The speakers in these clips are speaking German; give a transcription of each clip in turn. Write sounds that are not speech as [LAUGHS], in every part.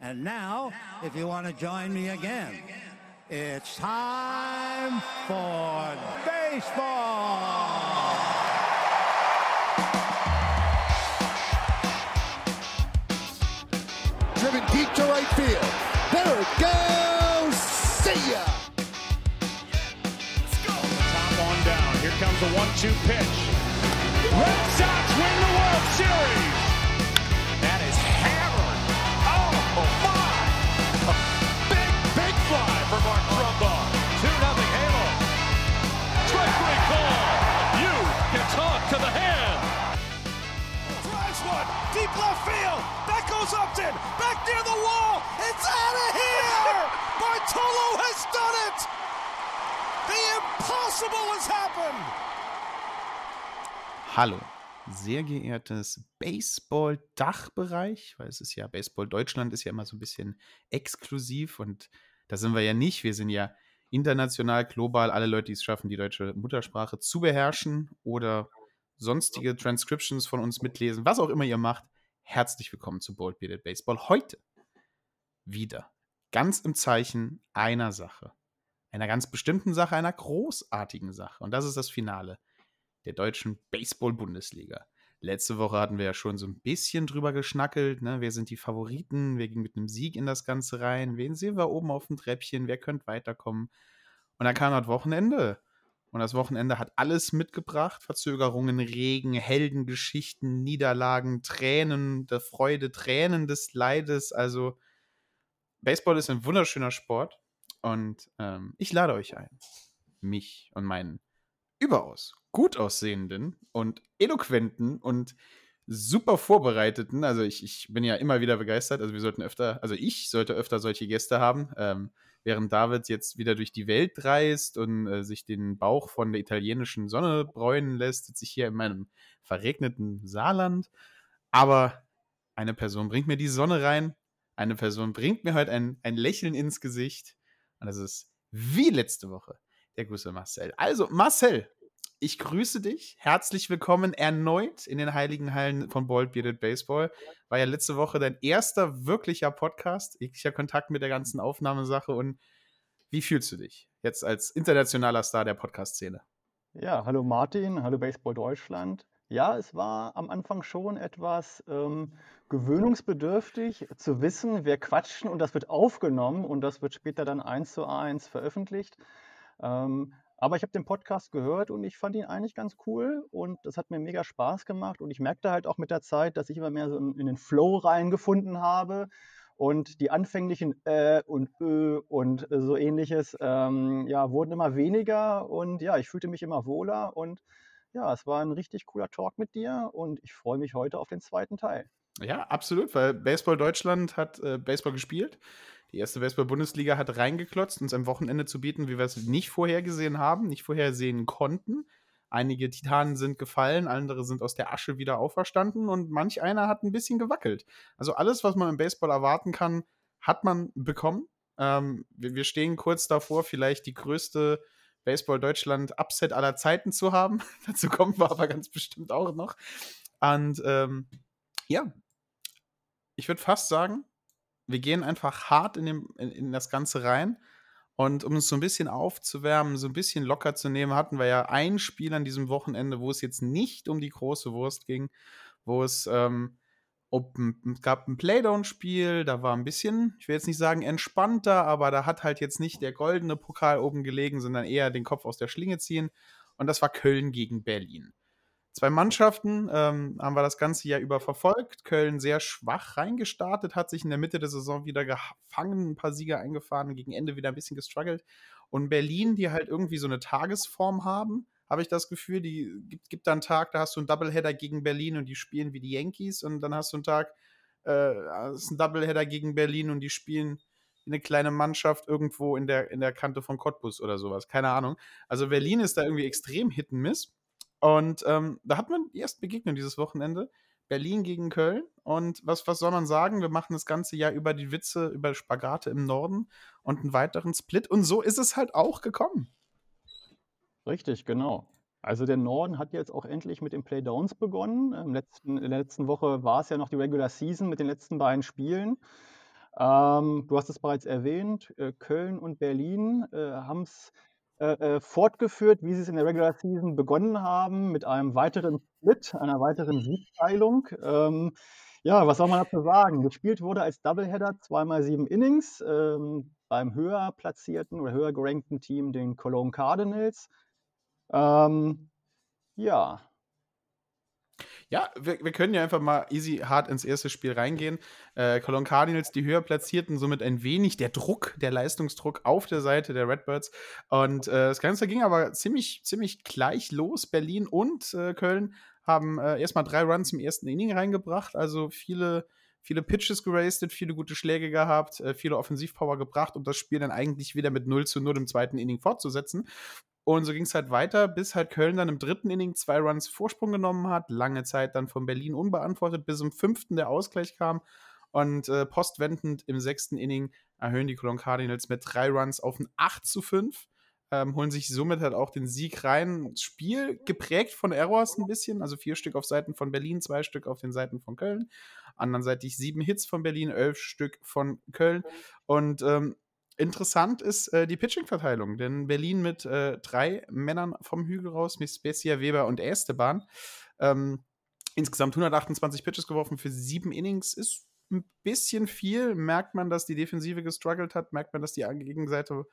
And now, if you want to join me again, it's time for baseball. Driven deep to right field. There it goes. See ya. Top on down. Here comes a one-two pitch. Red Sox win the World Series. You can talk to the hand. Drives one, deep left field. That goes Upton, back near the wall. It's out of here. [LAUGHS] Bartolo has done it. The impossible has happened. Hallo, sehr geehrtes Baseball-Dachbereich, weil es ist ja, Baseball Deutschland ist ja immer so ein bisschen exklusiv und da sind wir ja nicht. Wir sind ja international, global, alle Leute, die es schaffen, die deutsche Muttersprache zu beherrschen oder sonstige Transcriptions von uns mitlesen, was auch immer ihr macht. Herzlich willkommen zu Bold Bearded Baseball. Heute wieder ganz im Zeichen einer Sache. Einer ganz bestimmten Sache, einer großartigen Sache. Und das ist das Finale der deutschen Baseball-Bundesliga. Letzte Woche hatten wir ja schon so ein bisschen drüber geschnackelt. Ne? Wer sind die Favoriten? Wer ging mit einem Sieg in das Ganze rein? Wen sehen wir oben auf dem Treppchen? Wer könnte weiterkommen? Und dann kam das Wochenende. Und das Wochenende hat alles mitgebracht: Verzögerungen, Regen, Heldengeschichten, Niederlagen, Tränen der Freude, Tränen des Leides. Also, Baseball ist ein wunderschöner Sport. Und ähm, ich lade euch ein, mich und meinen überaus gut aussehenden und eloquenten und super vorbereiteten. Also ich, ich bin ja immer wieder begeistert. Also wir sollten öfter, also ich sollte öfter solche Gäste haben. Ähm, während David jetzt wieder durch die Welt reist und äh, sich den Bauch von der italienischen Sonne bräunen lässt, sitze ich hier in meinem verregneten Saarland. Aber eine Person bringt mir die Sonne rein. Eine Person bringt mir heute ein, ein Lächeln ins Gesicht. Und das ist wie letzte Woche der gute Marcel. Also, Marcel, ich grüße dich. Herzlich willkommen erneut in den heiligen Hallen von Bold Bearded Baseball. War ja letzte Woche dein erster wirklicher Podcast, jeglicher Kontakt mit der ganzen Aufnahmesache. Und wie fühlst du dich jetzt als internationaler Star der Podcast-Szene? Ja, hallo Martin, hallo Baseball Deutschland. Ja, es war am Anfang schon etwas ähm, gewöhnungsbedürftig zu wissen, wir quatschen und das wird aufgenommen und das wird später dann eins zu eins veröffentlicht. Ähm, aber ich habe den Podcast gehört und ich fand ihn eigentlich ganz cool und das hat mir mega Spaß gemacht und ich merkte halt auch mit der Zeit, dass ich immer mehr so in, den Flow reingefunden habe und die anfänglichen äh und ö und so ähnliches ähm, ja, wurden immer weniger und ja, ich fühlte mich immer wohler und ja, es war ein richtig cooler Talk mit dir und ich freue mich heute auf den zweiten Teil. Ja, absolut, weil Baseball Deutschland hat äh, Baseball gespielt. Die erste Baseball-Bundesliga hat reingeklotzt, uns am Wochenende zu bieten, wie wir es nicht vorhergesehen haben, nicht vorhersehen konnten. Einige Titanen sind gefallen, andere sind aus der Asche wieder auferstanden und manch einer hat ein bisschen gewackelt. Also alles, was man im Baseball erwarten kann, hat man bekommen. Ähm, wir, wir stehen kurz davor, vielleicht die größte Baseball Deutschland Upset aller Zeiten zu haben. [LAUGHS] Dazu kommen wir aber ganz bestimmt auch noch. Und ähm, ja, ich würde fast sagen, wir gehen einfach hart in, dem, in, in, das Ganze rein. Und um uns so ein bisschen aufzuwärmen, so ein bisschen locker zu nehmen, hatten wir ja ein Spiel an diesem Wochenende, wo es jetzt nicht um die große Wurst ging, wo es, ähm, es gab ein Playdown-Spiel, da war ein bisschen, ich will jetzt nicht sagen entspannter, aber da hat halt jetzt nicht der goldene Pokal oben gelegen, sondern eher den Kopf aus der Schlinge ziehen. Und das war Köln gegen Berlin. Zwei Mannschaften ähm, haben wir das ganze Jahr über verfolgt. Köln sehr schwach reingestartet, hat sich in der Mitte der Saison wieder gefangen, ein paar Sieger eingefahren, gegen Ende wieder ein bisschen gestruggelt. Und Berlin, die halt irgendwie so eine Tagesform haben, habe ich das Gefühl, die gibt, gibt da einen Tag, da hast du einen Doubleheader gegen Berlin und die spielen wie die Yankees und dann hast du einen Tag, äh, ist ein Doubleheader gegen Berlin und die spielen eine kleine Mannschaft irgendwo in der, in der Kante von Cottbus oder sowas. Keine Ahnung. Also Berlin ist da irgendwie extrem Hit and Miss. Und ähm, da hat man die erste Begegnung dieses Wochenende. Berlin gegen Köln. Und was, was soll man sagen? Wir machen das ganze Jahr über die Witze, über Spagate im Norden und einen weiteren Split. Und so ist es halt auch gekommen. Richtig, genau. Also der Norden hat jetzt auch endlich mit den Playdowns begonnen. Im letzten, in der letzten Woche war es ja noch die Regular Season mit den letzten beiden Spielen. Ähm, du hast es bereits erwähnt, äh, Köln und Berlin äh, haben es äh, äh, fortgeführt, wie sie es in der Regular Season begonnen haben, mit einem weiteren Split, einer weiteren Siegteilung. Ähm, ja, was soll man dazu sagen? Gespielt wurde als Doubleheader zweimal sieben Innings ähm, beim höher platzierten oder höher gerankten Team, den Cologne Cardinals. Ähm, ja, Ja, wir, wir können ja einfach mal easy hart ins erste Spiel reingehen. Äh, Cologne Cardinals, die höher platzierten, somit ein wenig der Druck, der Leistungsdruck auf der Seite der Redbirds. Und äh, das Ganze ging aber ziemlich, ziemlich gleich los. Berlin und äh, Köln haben äh, erstmal drei Runs im ersten Inning reingebracht. Also viele, viele Pitches gerastet, viele gute Schläge gehabt, äh, viele Offensivpower gebracht, um das Spiel dann eigentlich wieder mit 0 zu 0 im zweiten Inning fortzusetzen. Und so ging es halt weiter, bis halt Köln dann im dritten Inning zwei Runs Vorsprung genommen hat. Lange Zeit dann von Berlin unbeantwortet, bis im fünften der Ausgleich kam. Und äh, postwendend im sechsten Inning erhöhen die Cologne Cardinals mit drei Runs auf ein 8 zu 5. Ähm, holen sich somit halt auch den Sieg rein. Spiel geprägt von Errors ein bisschen, also vier Stück auf Seiten von Berlin, zwei Stück auf den Seiten von Köln. Andernseitig sieben Hits von Berlin, elf Stück von Köln. Und ähm, Interessant ist äh, die Pitching-Verteilung, denn Berlin mit äh, drei Männern vom Hügel raus, mit Specia, Weber und Esteban. Ähm, insgesamt 128 Pitches geworfen für sieben Innings ist ein bisschen viel. Merkt man, dass die Defensive gestruggelt hat, merkt man, dass die Gegenseite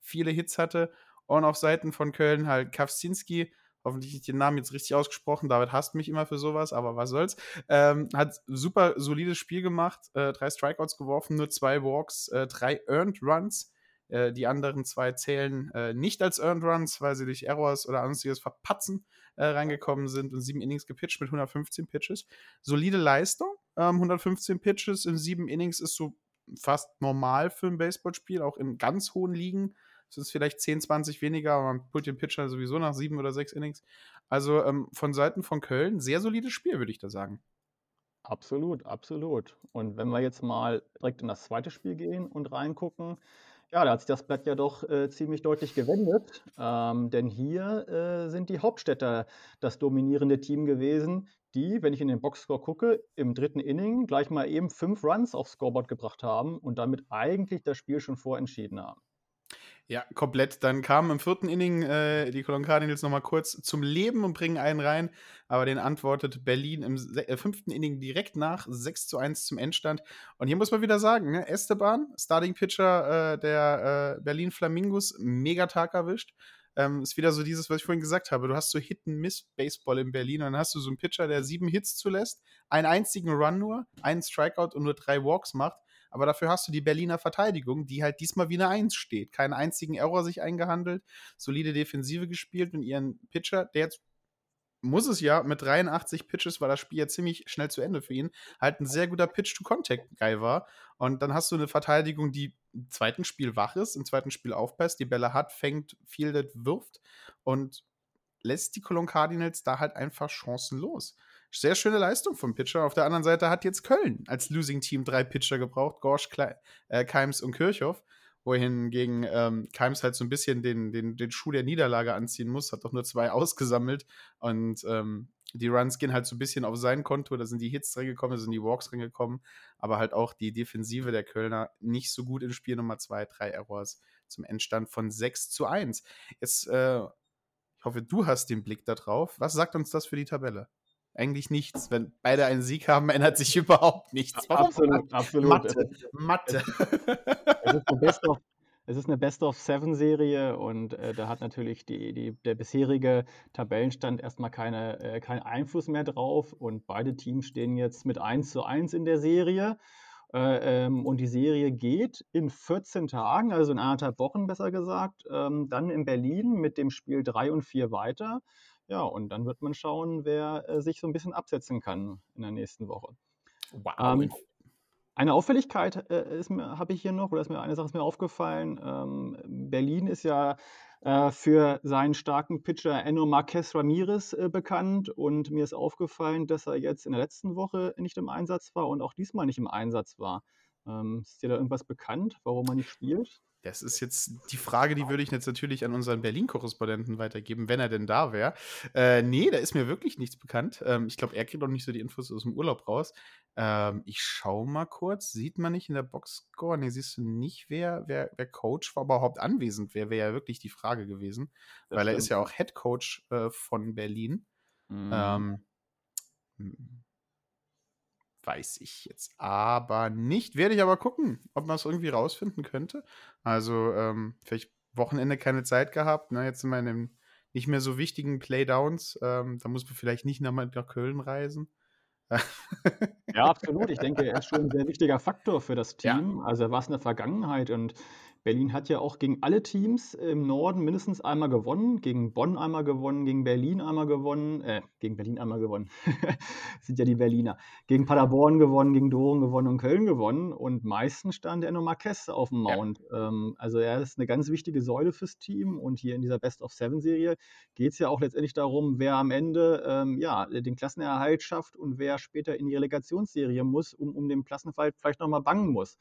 viele Hits hatte. Und auf Seiten von Köln halt Kawczynski hoffentlich nicht den Namen jetzt richtig ausgesprochen. David hasst mich immer für sowas, aber was soll's. Ähm, hat super solides Spiel gemacht, äh, drei Strikeouts geworfen, nur zwei Walks, äh, drei Earned Runs. Äh, die anderen zwei zählen äh, nicht als Earned Runs, weil sie durch Errors oder sonstiges Verpatzen äh, reingekommen sind und sieben Innings gepitcht mit 115 Pitches. Solide Leistung. Ähm, 115 Pitches in sieben Innings ist so fast normal für ein Baseballspiel, auch in ganz hohen Ligen es ist vielleicht 10, 20 weniger, aber man pullt den Pitcher sowieso nach sieben oder sechs Innings. Also ähm, von Seiten von Köln, sehr solides Spiel, würde ich da sagen. Absolut, absolut. Und wenn wir jetzt mal direkt in das zweite Spiel gehen und reingucken, ja, da hat sich das Blatt ja doch äh, ziemlich deutlich gewendet. Ähm, denn hier äh, sind die Hauptstädter das dominierende Team gewesen, die, wenn ich in den Boxscore gucke, im dritten Inning gleich mal eben fünf Runs aufs Scoreboard gebracht haben und damit eigentlich das Spiel schon vorentschieden haben. Ja, komplett. Dann kamen im vierten Inning äh, die Cologne Cardinals nochmal kurz zum Leben und bringen einen rein, aber den antwortet Berlin im äh, fünften Inning direkt nach 6 zu 1 zum Endstand. Und hier muss man wieder sagen, ne, Esteban, Starting Pitcher äh, der äh, Berlin Flamingos, mega Tag erwischt. Ähm, ist wieder so dieses, was ich vorhin gesagt habe. Du hast so Hit-and-Miss-Baseball in Berlin und dann hast du so einen Pitcher, der sieben Hits zulässt, einen einzigen Run nur, einen Strikeout und nur drei Walks macht aber dafür hast du die Berliner Verteidigung, die halt diesmal wie eine Eins steht. Keinen einzigen Error sich eingehandelt, solide Defensive gespielt und ihren Pitcher, der jetzt muss es ja mit 83 Pitches war das Spiel ja ziemlich schnell zu Ende für ihn, halt ein sehr guter Pitch-to-Contact-Guy war. Und dann hast du eine Verteidigung, die im zweiten Spiel wach ist, im zweiten Spiel aufpasst, die Bälle hat, fängt, fieldet, wirft und lässt die Cologne Cardinals da halt einfach chancenlos. Sehr schöne Leistung vom Pitcher. Auf der anderen Seite hat jetzt Köln als Losing Team drei Pitcher gebraucht: Gorsch, Kle äh, Keims und Kirchhoff. Wohingegen ähm, Keims halt so ein bisschen den, den, den Schuh der Niederlage anziehen muss, hat doch nur zwei [LAUGHS] ausgesammelt. Und ähm, die Runs gehen halt so ein bisschen auf sein Konto. Da sind die Hits drin gekommen, da sind die Walks drin gekommen. Aber halt auch die Defensive der Kölner nicht so gut im Spiel Nummer zwei, drei Errors zum Endstand von 6 zu 1. Jetzt, äh, ich hoffe, du hast den Blick da drauf. Was sagt uns das für die Tabelle? Eigentlich nichts. Wenn beide einen Sieg haben, ändert sich [LAUGHS] überhaupt nichts. Warum? Absolut, absolut. Mathe. Mathe. Es ist eine Best of, es ist eine Best of Seven Serie und äh, da hat natürlich die, die, der bisherige Tabellenstand erstmal keine, äh, keinen Einfluss mehr drauf und beide Teams stehen jetzt mit 1 zu 1 in der Serie. Äh, ähm, und die Serie geht in 14 Tagen, also in anderthalb Wochen besser gesagt, ähm, dann in Berlin mit dem Spiel 3 und 4 weiter. Ja, und dann wird man schauen, wer äh, sich so ein bisschen absetzen kann in der nächsten Woche. Wow. Ähm, eine Auffälligkeit äh, habe ich hier noch, oder ist mir eine Sache ist mir aufgefallen. Ähm, Berlin ist ja äh, für seinen starken Pitcher Enno Marquez Ramirez äh, bekannt und mir ist aufgefallen, dass er jetzt in der letzten Woche nicht im Einsatz war und auch diesmal nicht im Einsatz war. Ähm, ist dir da irgendwas bekannt, warum er nicht spielt? Das ist jetzt die Frage, die würde ich jetzt natürlich an unseren Berlin-Korrespondenten weitergeben, wenn er denn da wäre. Äh, nee, da ist mir wirklich nichts bekannt. Ähm, ich glaube, er kriegt auch nicht so die Infos aus dem Urlaub raus. Ähm, ich schaue mal kurz. Sieht man nicht in der Boxscore? Nee, siehst du nicht, wer, wer, wer Coach war, überhaupt anwesend wäre, wäre ja wirklich die Frage gewesen. Das weil stimmt. er ist ja auch Head Coach äh, von Berlin. Mhm. Ähm, weiß ich jetzt aber nicht. Werde ich aber gucken, ob man es irgendwie rausfinden könnte. Also, ähm, vielleicht Wochenende keine Zeit gehabt. Ne? Jetzt sind wir in einem nicht mehr so wichtigen Playdowns. Ähm, da muss man vielleicht nicht nach, nach Köln reisen. [LAUGHS] ja, absolut. Ich denke, er ist schon ein sehr wichtiger Faktor für das Team. Ja. Also er war es in der Vergangenheit und Berlin hat ja auch gegen alle Teams im Norden mindestens einmal gewonnen, gegen Bonn einmal gewonnen, gegen Berlin einmal gewonnen, äh, gegen Berlin einmal gewonnen, [LAUGHS] sind ja die Berliner, gegen Paderborn gewonnen, gegen Doren gewonnen und Köln gewonnen und meistens stand er nur Marquez auf dem Mount. Ja. Ähm, also er ist eine ganz wichtige Säule fürs Team und hier in dieser Best-of-Seven-Serie geht es ja auch letztendlich darum, wer am Ende ähm, ja, den Klassenerhalt schafft und wer später in die Relegationsserie muss, um, um den Klassenerhalt vielleicht nochmal bangen muss.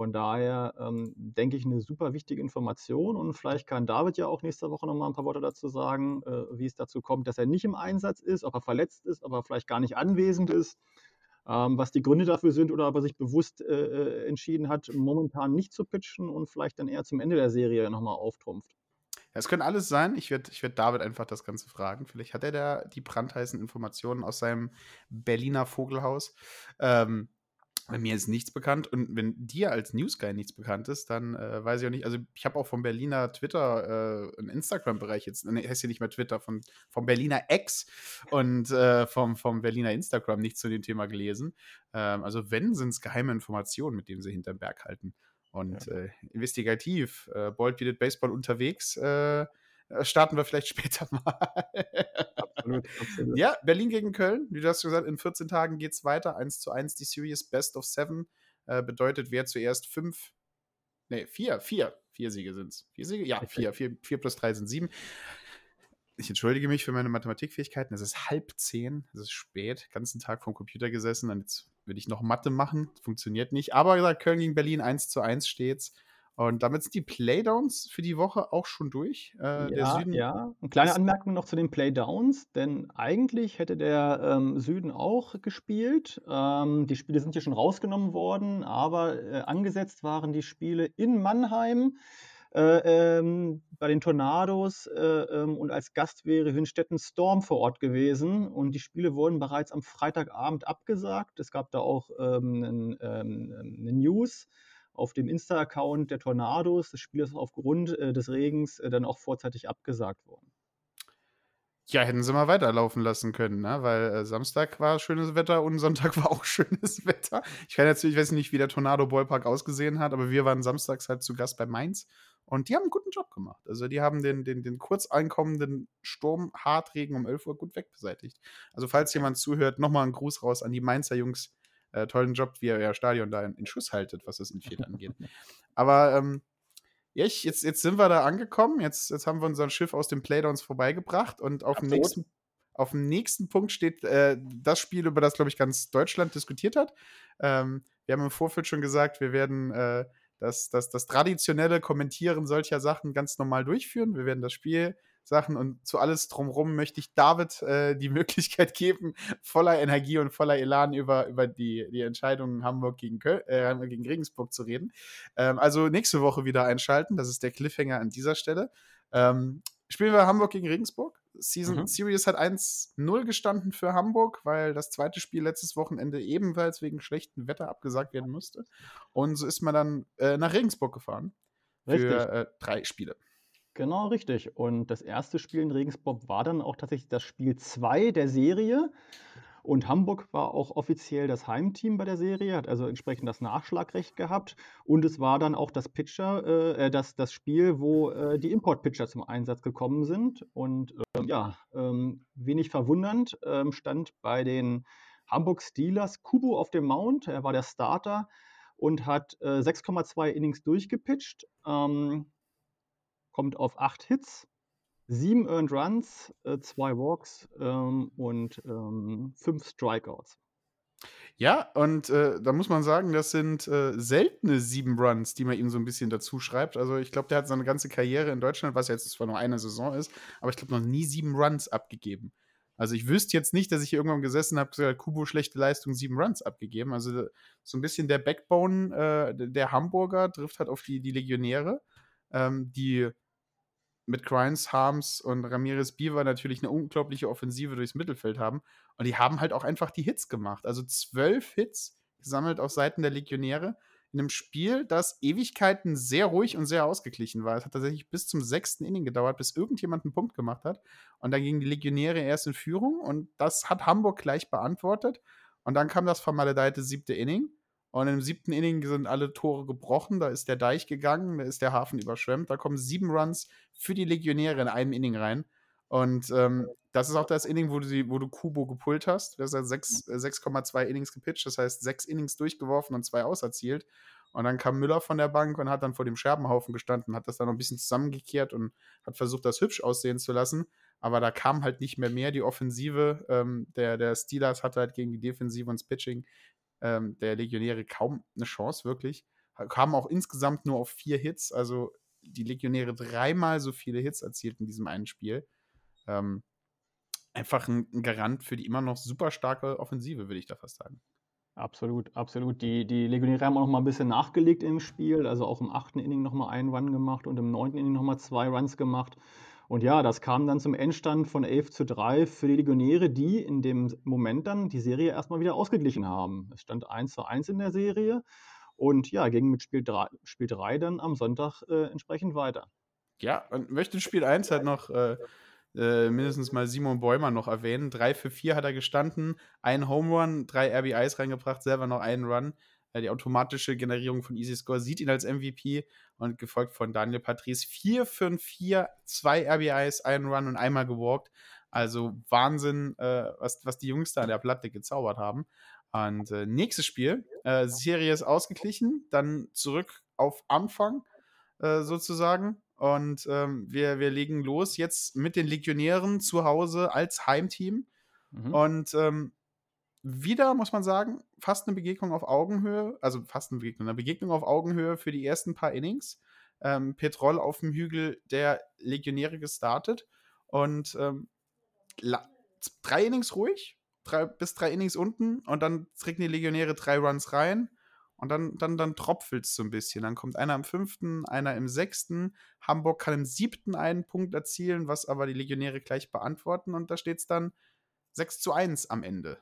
Von daher ähm, denke ich, eine super wichtige Information und vielleicht kann David ja auch nächste Woche nochmal ein paar Worte dazu sagen, äh, wie es dazu kommt, dass er nicht im Einsatz ist, ob er verletzt ist, ob er vielleicht gar nicht anwesend ist, ähm, was die Gründe dafür sind oder ob er sich bewusst äh, äh entschieden hat, momentan nicht zu pitchen und vielleicht dann eher zum Ende der Serie nochmal auftrumpft. Es können alles sein. Ich werde ich werd David einfach das Ganze fragen. Vielleicht hat er da die brandheißen Informationen aus seinem Berliner Vogelhaus. Ähm, bei mir ist nichts bekannt und wenn dir als Newsguy nichts bekannt ist, dann äh, weiß ich auch nicht. Also ich habe auch vom Berliner Twitter äh, einen Instagram-Bereich jetzt, ne, heißt ja nicht mehr Twitter, von, vom Berliner X und äh, vom, vom Berliner Instagram nichts zu dem Thema gelesen. Ähm, also wenn, sind es geheime Informationen, mit denen sie hinterm Berg halten. Und ja. Äh, investigativ, äh, Bold wie Baseball unterwegs, äh, starten wir vielleicht [LAUGHS] später mal. absolut, absolut. Ja, Berlin gegen Köln. Wie du hast gesagt, in 14 Tagen geht es weiter. 1 zu 1 die Series Best of Seven. Äh, bedeutet, wer zuerst fünf, nee, vier, vier, vier Siege sind es. Vier Siege? Ja, vier, vier, vier plus drei sind sieben. Ich entschuldige mich für meine Mathematikfähigkeiten. Es ist halb zehn, es ist spät, ganzen Tag vom Computer gesessen und jetzt will ich noch Mathe machen. Funktioniert nicht. Aber gesagt, Köln gegen Berlin 1 zu 1 steht's. Und damit sind die Playdowns für die Woche auch schon durch. Äh, ja, Süden ja. Eine kleine Anmerkung noch zu den Playdowns, denn eigentlich hätte der ähm, Süden auch gespielt. Ähm, die Spiele sind hier schon rausgenommen worden, aber äh, angesetzt waren die Spiele in Mannheim. Äh, ähm, bei den Tornados äh, ähm, und als Gast wäre Hünstetten Storm vor Ort gewesen und die Spiele wurden bereits am Freitagabend abgesagt. Es gab da auch ähm, eine News auf dem Insta-Account der Tornados. Das Spiel ist aufgrund äh, des Regens äh, dann auch vorzeitig abgesagt worden. Ja, hätten sie mal weiterlaufen lassen können, ne? weil äh, Samstag war schönes Wetter und Sonntag [LAUGHS] war auch schönes Wetter. Ich kann jetzt, ich weiß nicht, wie der Tornado Ballpark ausgesehen hat, aber wir waren samstags halt zu Gast bei Mainz und die haben einen guten Job gemacht. Also die haben den, den, den kurz einkommenden Sturm, Hartregen um 11 Uhr gut wegbeseitigt. Also falls jemand zuhört, nochmal einen Gruß raus an die Mainzer Jungs äh, tollen Job, wie ihr euer Stadion da in, in Schuss haltet, was das Infield angeht. [LAUGHS] Aber ähm, ja, ich, jetzt, jetzt sind wir da angekommen. Jetzt, jetzt haben wir unser Schiff aus den Playdowns vorbeigebracht und auf dem nächsten auf dem nächsten Punkt steht äh, das Spiel, über das, glaube ich, ganz Deutschland diskutiert hat. Ähm, wir haben im Vorfeld schon gesagt, wir werden äh, das, das, das traditionelle Kommentieren solcher Sachen ganz normal durchführen. Wir werden das Spiel Sachen und zu alles drumherum möchte ich David äh, die [LAUGHS] Möglichkeit geben, voller Energie und voller Elan über, über die, die Entscheidung Hamburg gegen, Köl äh, gegen Regensburg zu reden. Ähm, also nächste Woche wieder einschalten, das ist der Cliffhanger an dieser Stelle. Ähm, spielen wir Hamburg gegen Regensburg. Season mhm. Series hat 1-0 gestanden für Hamburg, weil das zweite Spiel letztes Wochenende ebenfalls wegen schlechtem Wetter abgesagt werden musste. Und so ist man dann äh, nach Regensburg gefahren für äh, drei Spiele. Genau, richtig. Und das erste Spiel in Regensburg war dann auch tatsächlich das Spiel 2 der Serie. Und Hamburg war auch offiziell das Heimteam bei der Serie, hat also entsprechend das Nachschlagrecht gehabt. Und es war dann auch das Pitcher, äh, äh das, das Spiel, wo äh, die Import-Pitcher zum Einsatz gekommen sind. Und äh, ja, ähm, wenig verwundernd ähm, stand bei den Hamburg Steelers Kubo auf dem Mount. Er war der Starter und hat 6,2 äh, Innings durchgepitcht. Ähm, kommt auf acht Hits, sieben Earned Runs, äh, zwei Walks ähm, und ähm, fünf Strikeouts. Ja, und äh, da muss man sagen, das sind äh, seltene sieben Runs, die man ihm so ein bisschen dazu schreibt. Also ich glaube, der hat seine ganze Karriere in Deutschland, was jetzt zwar nur eine Saison ist, aber ich glaube noch nie sieben Runs abgegeben. Also ich wüsste jetzt nicht, dass ich hier irgendwann gesessen habe, gesagt, Kubo schlechte Leistung, sieben Runs abgegeben. Also so ein bisschen der Backbone äh, der Hamburger trifft halt auf die, die Legionäre, ähm, die mit Grimes, Harms und Ramirez Biva natürlich eine unglaubliche Offensive durchs Mittelfeld haben. Und die haben halt auch einfach die Hits gemacht. Also zwölf Hits gesammelt auf Seiten der Legionäre in einem Spiel, das Ewigkeiten sehr ruhig und sehr ausgeglichen war. Es hat tatsächlich bis zum sechsten Inning gedauert, bis irgendjemand einen Punkt gemacht hat. Und dann gingen die Legionäre erst in Führung und das hat Hamburg gleich beantwortet. Und dann kam das vermaledeite siebte Inning. Und im siebten Inning sind alle Tore gebrochen. Da ist der Deich gegangen, da ist der Hafen überschwemmt. Da kommen sieben Runs für die Legionäre in einem Inning rein. Und ähm, das ist auch das Inning, wo du, die, wo du Kubo gepult hast. Du hast 6,2 äh, Innings gepitcht, das heißt sechs Innings durchgeworfen und zwei auserzielt. Und dann kam Müller von der Bank und hat dann vor dem Scherbenhaufen gestanden, hat das dann noch ein bisschen zusammengekehrt und hat versucht, das hübsch aussehen zu lassen. Aber da kam halt nicht mehr mehr. Die Offensive ähm, der, der Steelers hatte halt gegen die Defensive und das Pitching ähm, der Legionäre kaum eine Chance, wirklich. Kamen auch insgesamt nur auf vier Hits, also die Legionäre dreimal so viele Hits erzielt in diesem einen Spiel. Ähm, einfach ein, ein Garant für die immer noch super starke Offensive, würde ich da fast sagen. Absolut, absolut. Die, die Legionäre haben auch noch mal ein bisschen nachgelegt im Spiel. Also auch im achten Inning noch mal einen Run gemacht und im neunten Inning noch mal zwei Runs gemacht. Und ja, das kam dann zum Endstand von 11 zu 3 für die Legionäre, die in dem Moment dann die Serie erstmal wieder ausgeglichen haben. Es stand 1 zu 1 in der Serie und ja, ging mit Spiel 3, Spiel 3 dann am Sonntag äh, entsprechend weiter. Ja, und möchte Spiel 1 halt noch äh, äh, mindestens mal Simon Bäumer noch erwähnen. 3 für 4 hat er gestanden, ein Home Run, drei RBIs reingebracht, selber noch einen Run die automatische Generierung von Easy Score sieht ihn als MVP und gefolgt von Daniel Patrice. 4 für 4, zwei RBIs, einen Run und einmal gewalkt. Also Wahnsinn, äh, was, was die Jungs da an der Platte gezaubert haben. Und äh, nächstes Spiel, äh, Serie ist ausgeglichen, dann zurück auf Anfang äh, sozusagen. Und ähm, wir, wir legen los jetzt mit den Legionären zu Hause als Heimteam. Mhm. Und ähm, wieder, muss man sagen, fast eine Begegnung auf Augenhöhe, also fast eine Begegnung, eine Begegnung auf Augenhöhe für die ersten paar Innings. Ähm, Petrol auf dem Hügel der Legionäre gestartet und ähm, drei Innings ruhig, drei, bis drei Innings unten und dann trinken die Legionäre drei Runs rein und dann, dann, dann tropfelt es so ein bisschen. Dann kommt einer im fünften, einer im sechsten. Hamburg kann im siebten einen Punkt erzielen, was aber die Legionäre gleich beantworten und da steht es dann 6 zu 1 am Ende.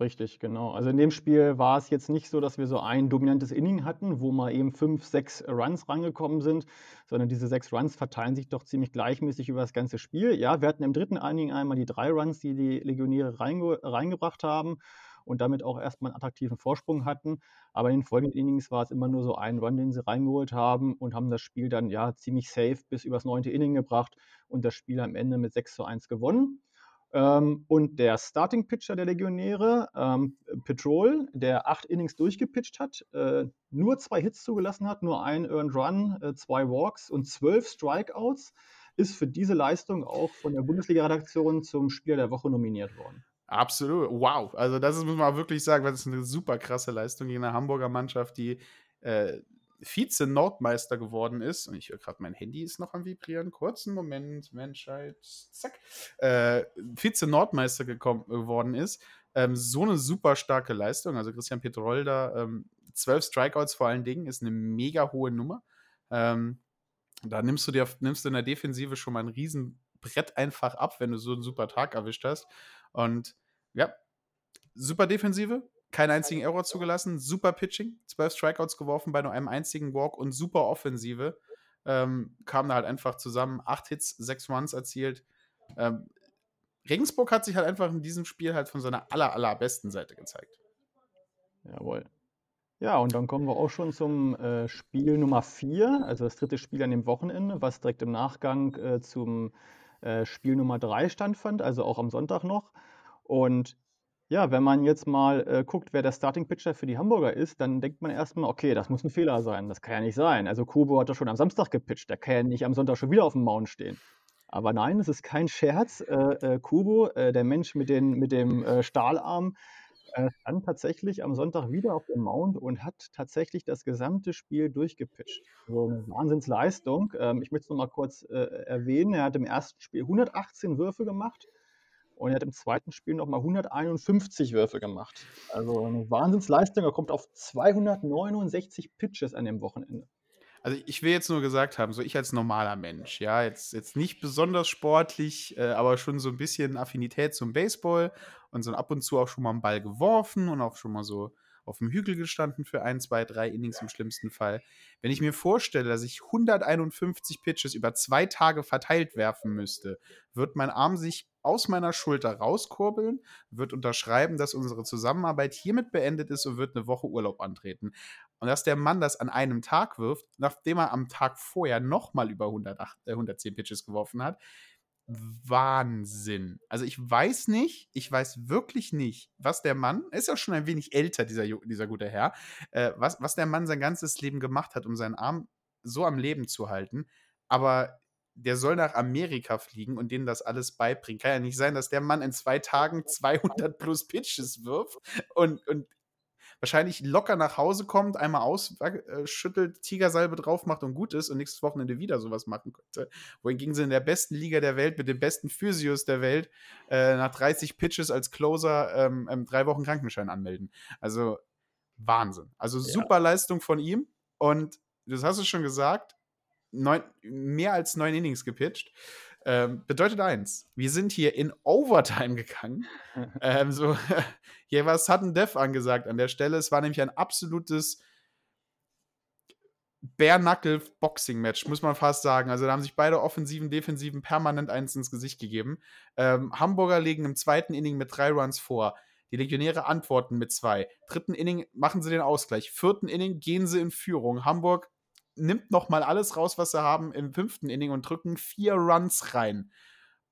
Richtig, genau. Also in dem Spiel war es jetzt nicht so, dass wir so ein dominantes Inning hatten, wo mal eben fünf, sechs Runs rangekommen sind, sondern diese sechs Runs verteilen sich doch ziemlich gleichmäßig über das ganze Spiel. Ja, wir hatten im dritten Inning einmal die drei Runs, die die Legionäre reinge reingebracht haben und damit auch erstmal einen attraktiven Vorsprung hatten. Aber in den folgenden Innings war es immer nur so ein Run, den sie reingeholt haben und haben das Spiel dann ja ziemlich safe bis übers neunte Inning gebracht und das Spiel am Ende mit 6 zu 1 gewonnen. Ähm, und der Starting Pitcher der Legionäre, ähm, Petrol, der acht Innings durchgepitcht hat, äh, nur zwei Hits zugelassen hat, nur ein Earned Run, äh, zwei Walks und zwölf Strikeouts, ist für diese Leistung auch von der Bundesliga-Redaktion zum Spieler der Woche nominiert worden. Absolut, wow. Also das muss man wirklich sagen, das ist eine super krasse Leistung gegen eine Hamburger Mannschaft, die äh, Vize-Nordmeister geworden ist, und ich höre gerade, mein Handy ist noch am Vibrieren, kurzen Moment, Menschheit, zack, äh, Vize-Nordmeister geworden ist. Ähm, so eine super starke Leistung. Also Christian Petrolda, ähm, zwölf Strikeouts vor allen Dingen, ist eine mega hohe Nummer. Ähm, da nimmst du dir nimmst du in der Defensive schon mal ein Riesenbrett einfach ab, wenn du so einen super Tag erwischt hast. Und ja, super Defensive, keinen einzigen Error zugelassen, super Pitching, zwölf Strikeouts geworfen bei nur einem einzigen Walk und super Offensive. Ähm, kamen da halt einfach zusammen, acht Hits, sechs Runs erzielt. Ähm, Regensburg hat sich halt einfach in diesem Spiel halt von seiner aller, allerbesten Seite gezeigt. Jawohl. Ja, und dann kommen wir auch schon zum äh, Spiel Nummer vier, also das dritte Spiel an dem Wochenende, was direkt im Nachgang äh, zum äh, Spiel Nummer drei stattfand, also auch am Sonntag noch. Und ja, wenn man jetzt mal äh, guckt, wer der Starting Pitcher für die Hamburger ist, dann denkt man erstmal, okay, das muss ein Fehler sein. Das kann ja nicht sein. Also Kubo hat doch schon am Samstag gepitcht, der kann ja nicht am Sonntag schon wieder auf dem Mount stehen. Aber nein, es ist kein Scherz. Äh, äh, Kubo, äh, der Mensch mit, den, mit dem äh, Stahlarm, Er stand tatsächlich am Sonntag wieder auf dem Mount und hat tatsächlich das gesamte Spiel durchgepitcht. So eine Wahnsinnsleistung. Ähm, ich möchte es nochmal kurz äh, erwähnen. Er hat im ersten Spiel 118 Würfe gemacht und er hat im zweiten Spiel nochmal 151 Würfe gemacht. Also eine Wahnsinnsleistung. Er kommt auf 269 Pitches an dem Wochenende. Also ich will jetzt nur gesagt haben, so ich als normaler Mensch, ja, jetzt, jetzt nicht besonders sportlich, äh, aber schon so ein bisschen Affinität zum Baseball und so ab und zu auch schon mal einen Ball geworfen und auch schon mal so auf dem Hügel gestanden für ein, zwei, drei Innings im schlimmsten Fall. Wenn ich mir vorstelle, dass ich 151 Pitches über zwei Tage verteilt werfen müsste, wird mein Arm sich aus meiner Schulter rauskurbeln, wird unterschreiben, dass unsere Zusammenarbeit hiermit beendet ist und wird eine Woche Urlaub antreten. Und dass der Mann das an einem Tag wirft, nachdem er am Tag vorher nochmal über 108, äh, 110 Pitches geworfen hat, Wahnsinn. Also ich weiß nicht, ich weiß wirklich nicht, was der Mann, er ist ja schon ein wenig älter, dieser, dieser gute Herr, äh, was, was der Mann sein ganzes Leben gemacht hat, um seinen Arm so am Leben zu halten. Aber der soll nach Amerika fliegen und denen das alles beibringen. Kann ja nicht sein, dass der Mann in zwei Tagen 200 plus Pitches wirft und, und wahrscheinlich locker nach Hause kommt, einmal ausschüttelt, Tigersalbe drauf macht und gut ist und nächstes Wochenende wieder sowas machen könnte. Wohingegen sie in der besten Liga der Welt mit den besten Physios der Welt äh, nach 30 Pitches als Closer ähm, ähm, drei Wochen Krankenschein anmelden. Also Wahnsinn. Also super ja. Leistung von ihm und das hast du schon gesagt, neun, mehr als neun Innings gepitcht. Ähm, bedeutet eins, wir sind hier in Overtime gegangen. [LAUGHS] ähm, so, [LAUGHS] hier war Sudden Death angesagt an der Stelle. Es war nämlich ein absolutes Bare-Knuckle-Boxing-Match, muss man fast sagen. Also da haben sich beide Offensiven, Defensiven permanent eins ins Gesicht gegeben. Ähm, Hamburger legen im zweiten Inning mit drei Runs vor. Die Legionäre antworten mit zwei. Dritten Inning machen sie den Ausgleich. Vierten Inning gehen sie in Führung. Hamburg nimmt noch mal alles raus, was sie haben im fünften Inning und drücken vier Runs rein.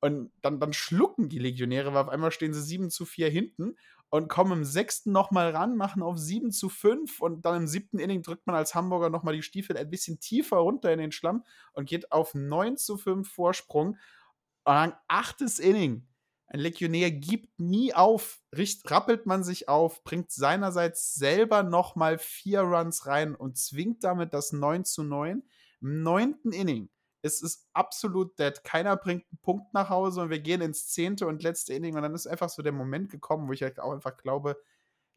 Und dann, dann schlucken die Legionäre, weil auf einmal stehen sie 7 zu 4 hinten und kommen im sechsten noch mal ran, machen auf 7 zu 5 und dann im siebten Inning drückt man als Hamburger noch mal die Stiefel ein bisschen tiefer runter in den Schlamm und geht auf 9 zu 5 Vorsprung. Und dann achtes Inning ein Legionär gibt nie auf, rappelt man sich auf, bringt seinerseits selber nochmal vier Runs rein und zwingt damit das 9 zu 9. Im neunten Inning ist es absolut dead. Keiner bringt einen Punkt nach Hause und wir gehen ins zehnte und letzte Inning und dann ist einfach so der Moment gekommen, wo ich halt auch einfach glaube,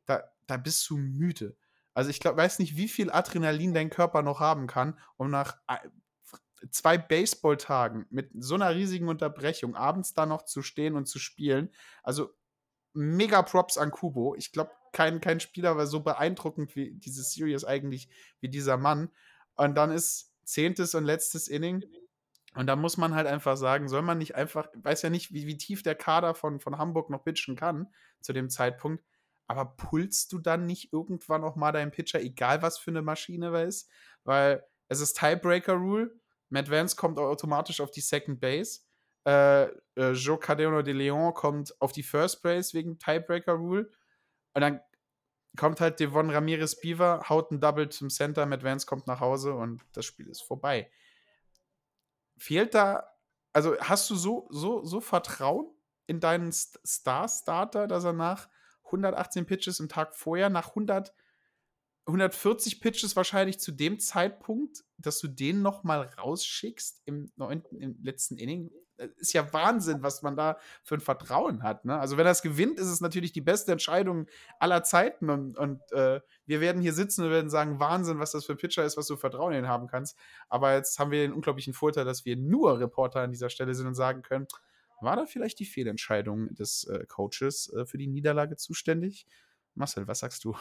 da, da bist du müde. Also ich glaub, weiß nicht, wie viel Adrenalin dein Körper noch haben kann, um nach zwei Baseballtagen mit so einer riesigen Unterbrechung abends da noch zu stehen und zu spielen. Also mega Props an Kubo. Ich glaube, kein, kein Spieler war so beeindruckend wie diese Series eigentlich wie dieser Mann. Und dann ist zehntes und letztes Inning. Und da muss man halt einfach sagen, soll man nicht einfach, weiß ja nicht, wie, wie tief der Kader von, von Hamburg noch pitchen kann zu dem Zeitpunkt, aber pulst du dann nicht irgendwann noch mal deinen Pitcher, egal was für eine Maschine er ist? Weil es ist Tiebreaker-Rule Matt Vance kommt automatisch auf die Second Base. Äh, äh, Joe Cardeno de Leon kommt auf die First Base wegen Tiebreaker Rule. Und dann kommt halt Devon Ramirez Beaver, haut ein Double zum Center, Matt Vance kommt nach Hause und das Spiel ist vorbei. Fehlt da, also hast du so, so, so Vertrauen in deinen Star-Starter, dass er nach 118 Pitches im Tag vorher, nach 100 140 Pitches wahrscheinlich zu dem Zeitpunkt, dass du den noch mal rausschickst im, neunten, im letzten Inning. Das ist ja Wahnsinn, was man da für ein Vertrauen hat. Ne? Also wenn er es gewinnt, ist es natürlich die beste Entscheidung aller Zeiten und, und äh, wir werden hier sitzen und werden sagen, Wahnsinn, was das für ein Pitcher ist, was du Vertrauen in haben kannst. Aber jetzt haben wir den unglaublichen Vorteil, dass wir nur Reporter an dieser Stelle sind und sagen können, war da vielleicht die Fehlentscheidung des äh, Coaches äh, für die Niederlage zuständig? Marcel, was sagst du?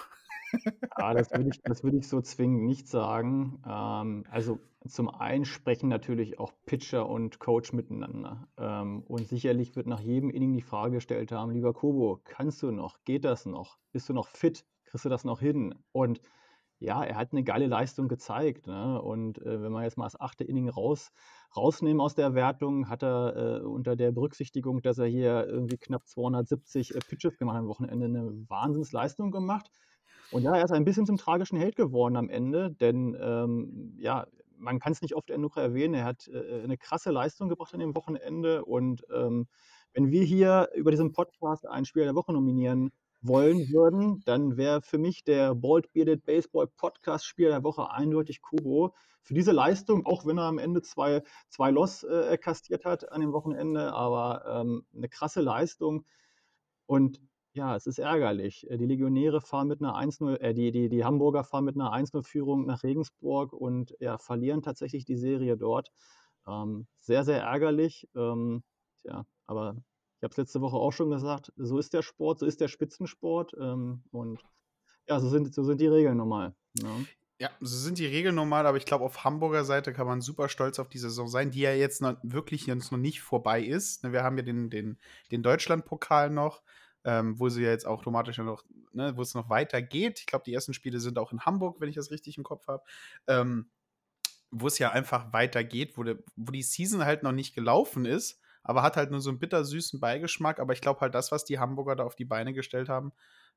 Ja, das würde ich, ich so zwingend nicht sagen. Ähm, also zum einen sprechen natürlich auch Pitcher und Coach miteinander. Ähm, und sicherlich wird nach jedem Inning die Frage gestellt haben, lieber Kobo, kannst du noch? Geht das noch? Bist du noch fit? Kriegst du das noch hin? Und ja, er hat eine geile Leistung gezeigt. Ne? Und äh, wenn man jetzt mal das achte Inning raus, rausnehmen aus der Wertung, hat er äh, unter der Berücksichtigung, dass er hier irgendwie knapp 270 äh, Pitches gemacht hat am Wochenende, eine Wahnsinnsleistung gemacht. Und ja, er ist ein bisschen zum tragischen Held geworden am Ende, denn ähm, ja, man kann es nicht oft genug erwähnen. Er hat äh, eine krasse Leistung gebracht an dem Wochenende. Und ähm, wenn wir hier über diesen Podcast einen Spieler der Woche nominieren wollen würden, dann wäre für mich der Bald Bearded Baseball Podcast Spieler der Woche eindeutig Kubo. Für diese Leistung, auch wenn er am Ende zwei, zwei Loss äh, kastiert hat an dem Wochenende, aber ähm, eine krasse Leistung. Und ja, es ist ärgerlich. Äh, die Legionäre fahren mit einer 1-0, äh, die, die, die Hamburger fahren mit einer 1-0-Führung nach Regensburg und ja, verlieren tatsächlich die Serie dort. Ähm, sehr, sehr ärgerlich. Ähm, tja, aber habe es letzte Woche auch schon gesagt, so ist der Sport, so ist der Spitzensport. Ähm, und ja, so sind, so sind die Regeln normal. Ja. Ne? Ja, so sind die Regeln normal, aber ich glaube, auf Hamburger Seite kann man super stolz auf die Saison sein, die ja jetzt noch, wirklich jetzt noch nicht vorbei ist. Ne, wir haben ja den, den, den Deutschlandpokal noch ähm, wo sie ja jetzt automatisch noch, ne, wo es noch weitergeht. Ich glaube, die ersten Spiele sind auch in Hamburg, wenn ich das richtig im Kopf habe. Ähm, wo es ja einfach weitergeht, wo, wo die Season halt noch nicht gelaufen ist, aber hat halt nur so einen bittersüßen Beigeschmack. Aber ich glaube halt, das, was die Hamburger da auf die Beine gestellt haben,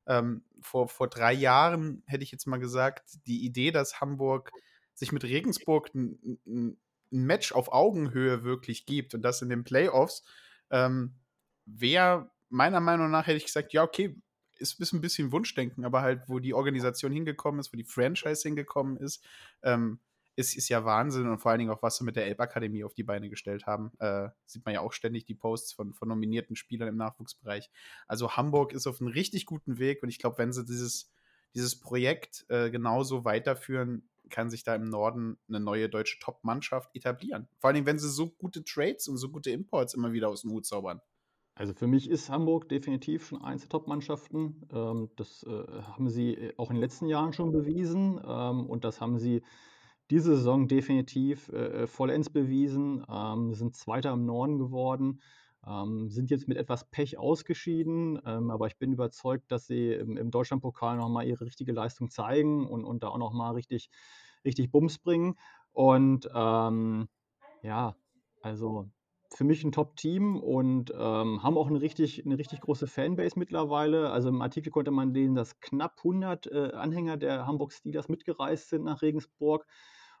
ähm, vor, vor drei Jahren hätte ich jetzt mal gesagt, die Idee, dass Hamburg sich mit Regensburg ein, ein, Match auf Augenhöhe wirklich gibt und das in den Playoffs, ähm, wäre meiner Meinung nach hätte ich gesagt, ja, okay, ist, ist ein bisschen Wunschdenken, aber halt, wo die Organisation hingekommen ist, wo die Franchise hingekommen ist, ähm, ist, ist ja Wahnsinn und vor allen Dingen auch, was sie mit der Elbakademie auf die Beine gestellt haben. Äh, sieht man ja auch ständig die Posts von, von nominierten Spielern im Nachwuchsbereich. Also Hamburg ist auf einem richtig guten Weg und ich glaube, wenn sie dieses, dieses Projekt äh, genauso weiterführen, kann sich da im Norden eine neue deutsche Top-Mannschaft etablieren. Vor allen Dingen, wenn sie so gute Trades und so gute Imports immer wieder aus dem Hut zaubern. Also für mich ist Hamburg definitiv schon eins der Top-Mannschaften. Ähm, das äh, haben sie äh, auch in den letzten Jahren schon bewiesen ähm, und das haben sie diese Saison definitiv äh, äh vollends bewiesen. Ähm, sind Zweiter im Norden geworden, ähm, sind jetzt mit etwas Pech ausgeschieden, ähm, aber ich bin überzeugt, dass sie im, im Deutschlandpokal nochmal ihre richtige Leistung zeigen und, und da auch nochmal richtig, richtig Bums bringen. Und ähm, ja, also für mich ein Top-Team und ähm, haben auch eine richtig, eine richtig große Fanbase mittlerweile. Also im Artikel konnte man lesen, dass knapp 100 äh, Anhänger der Hamburg Steelers mitgereist sind nach Regensburg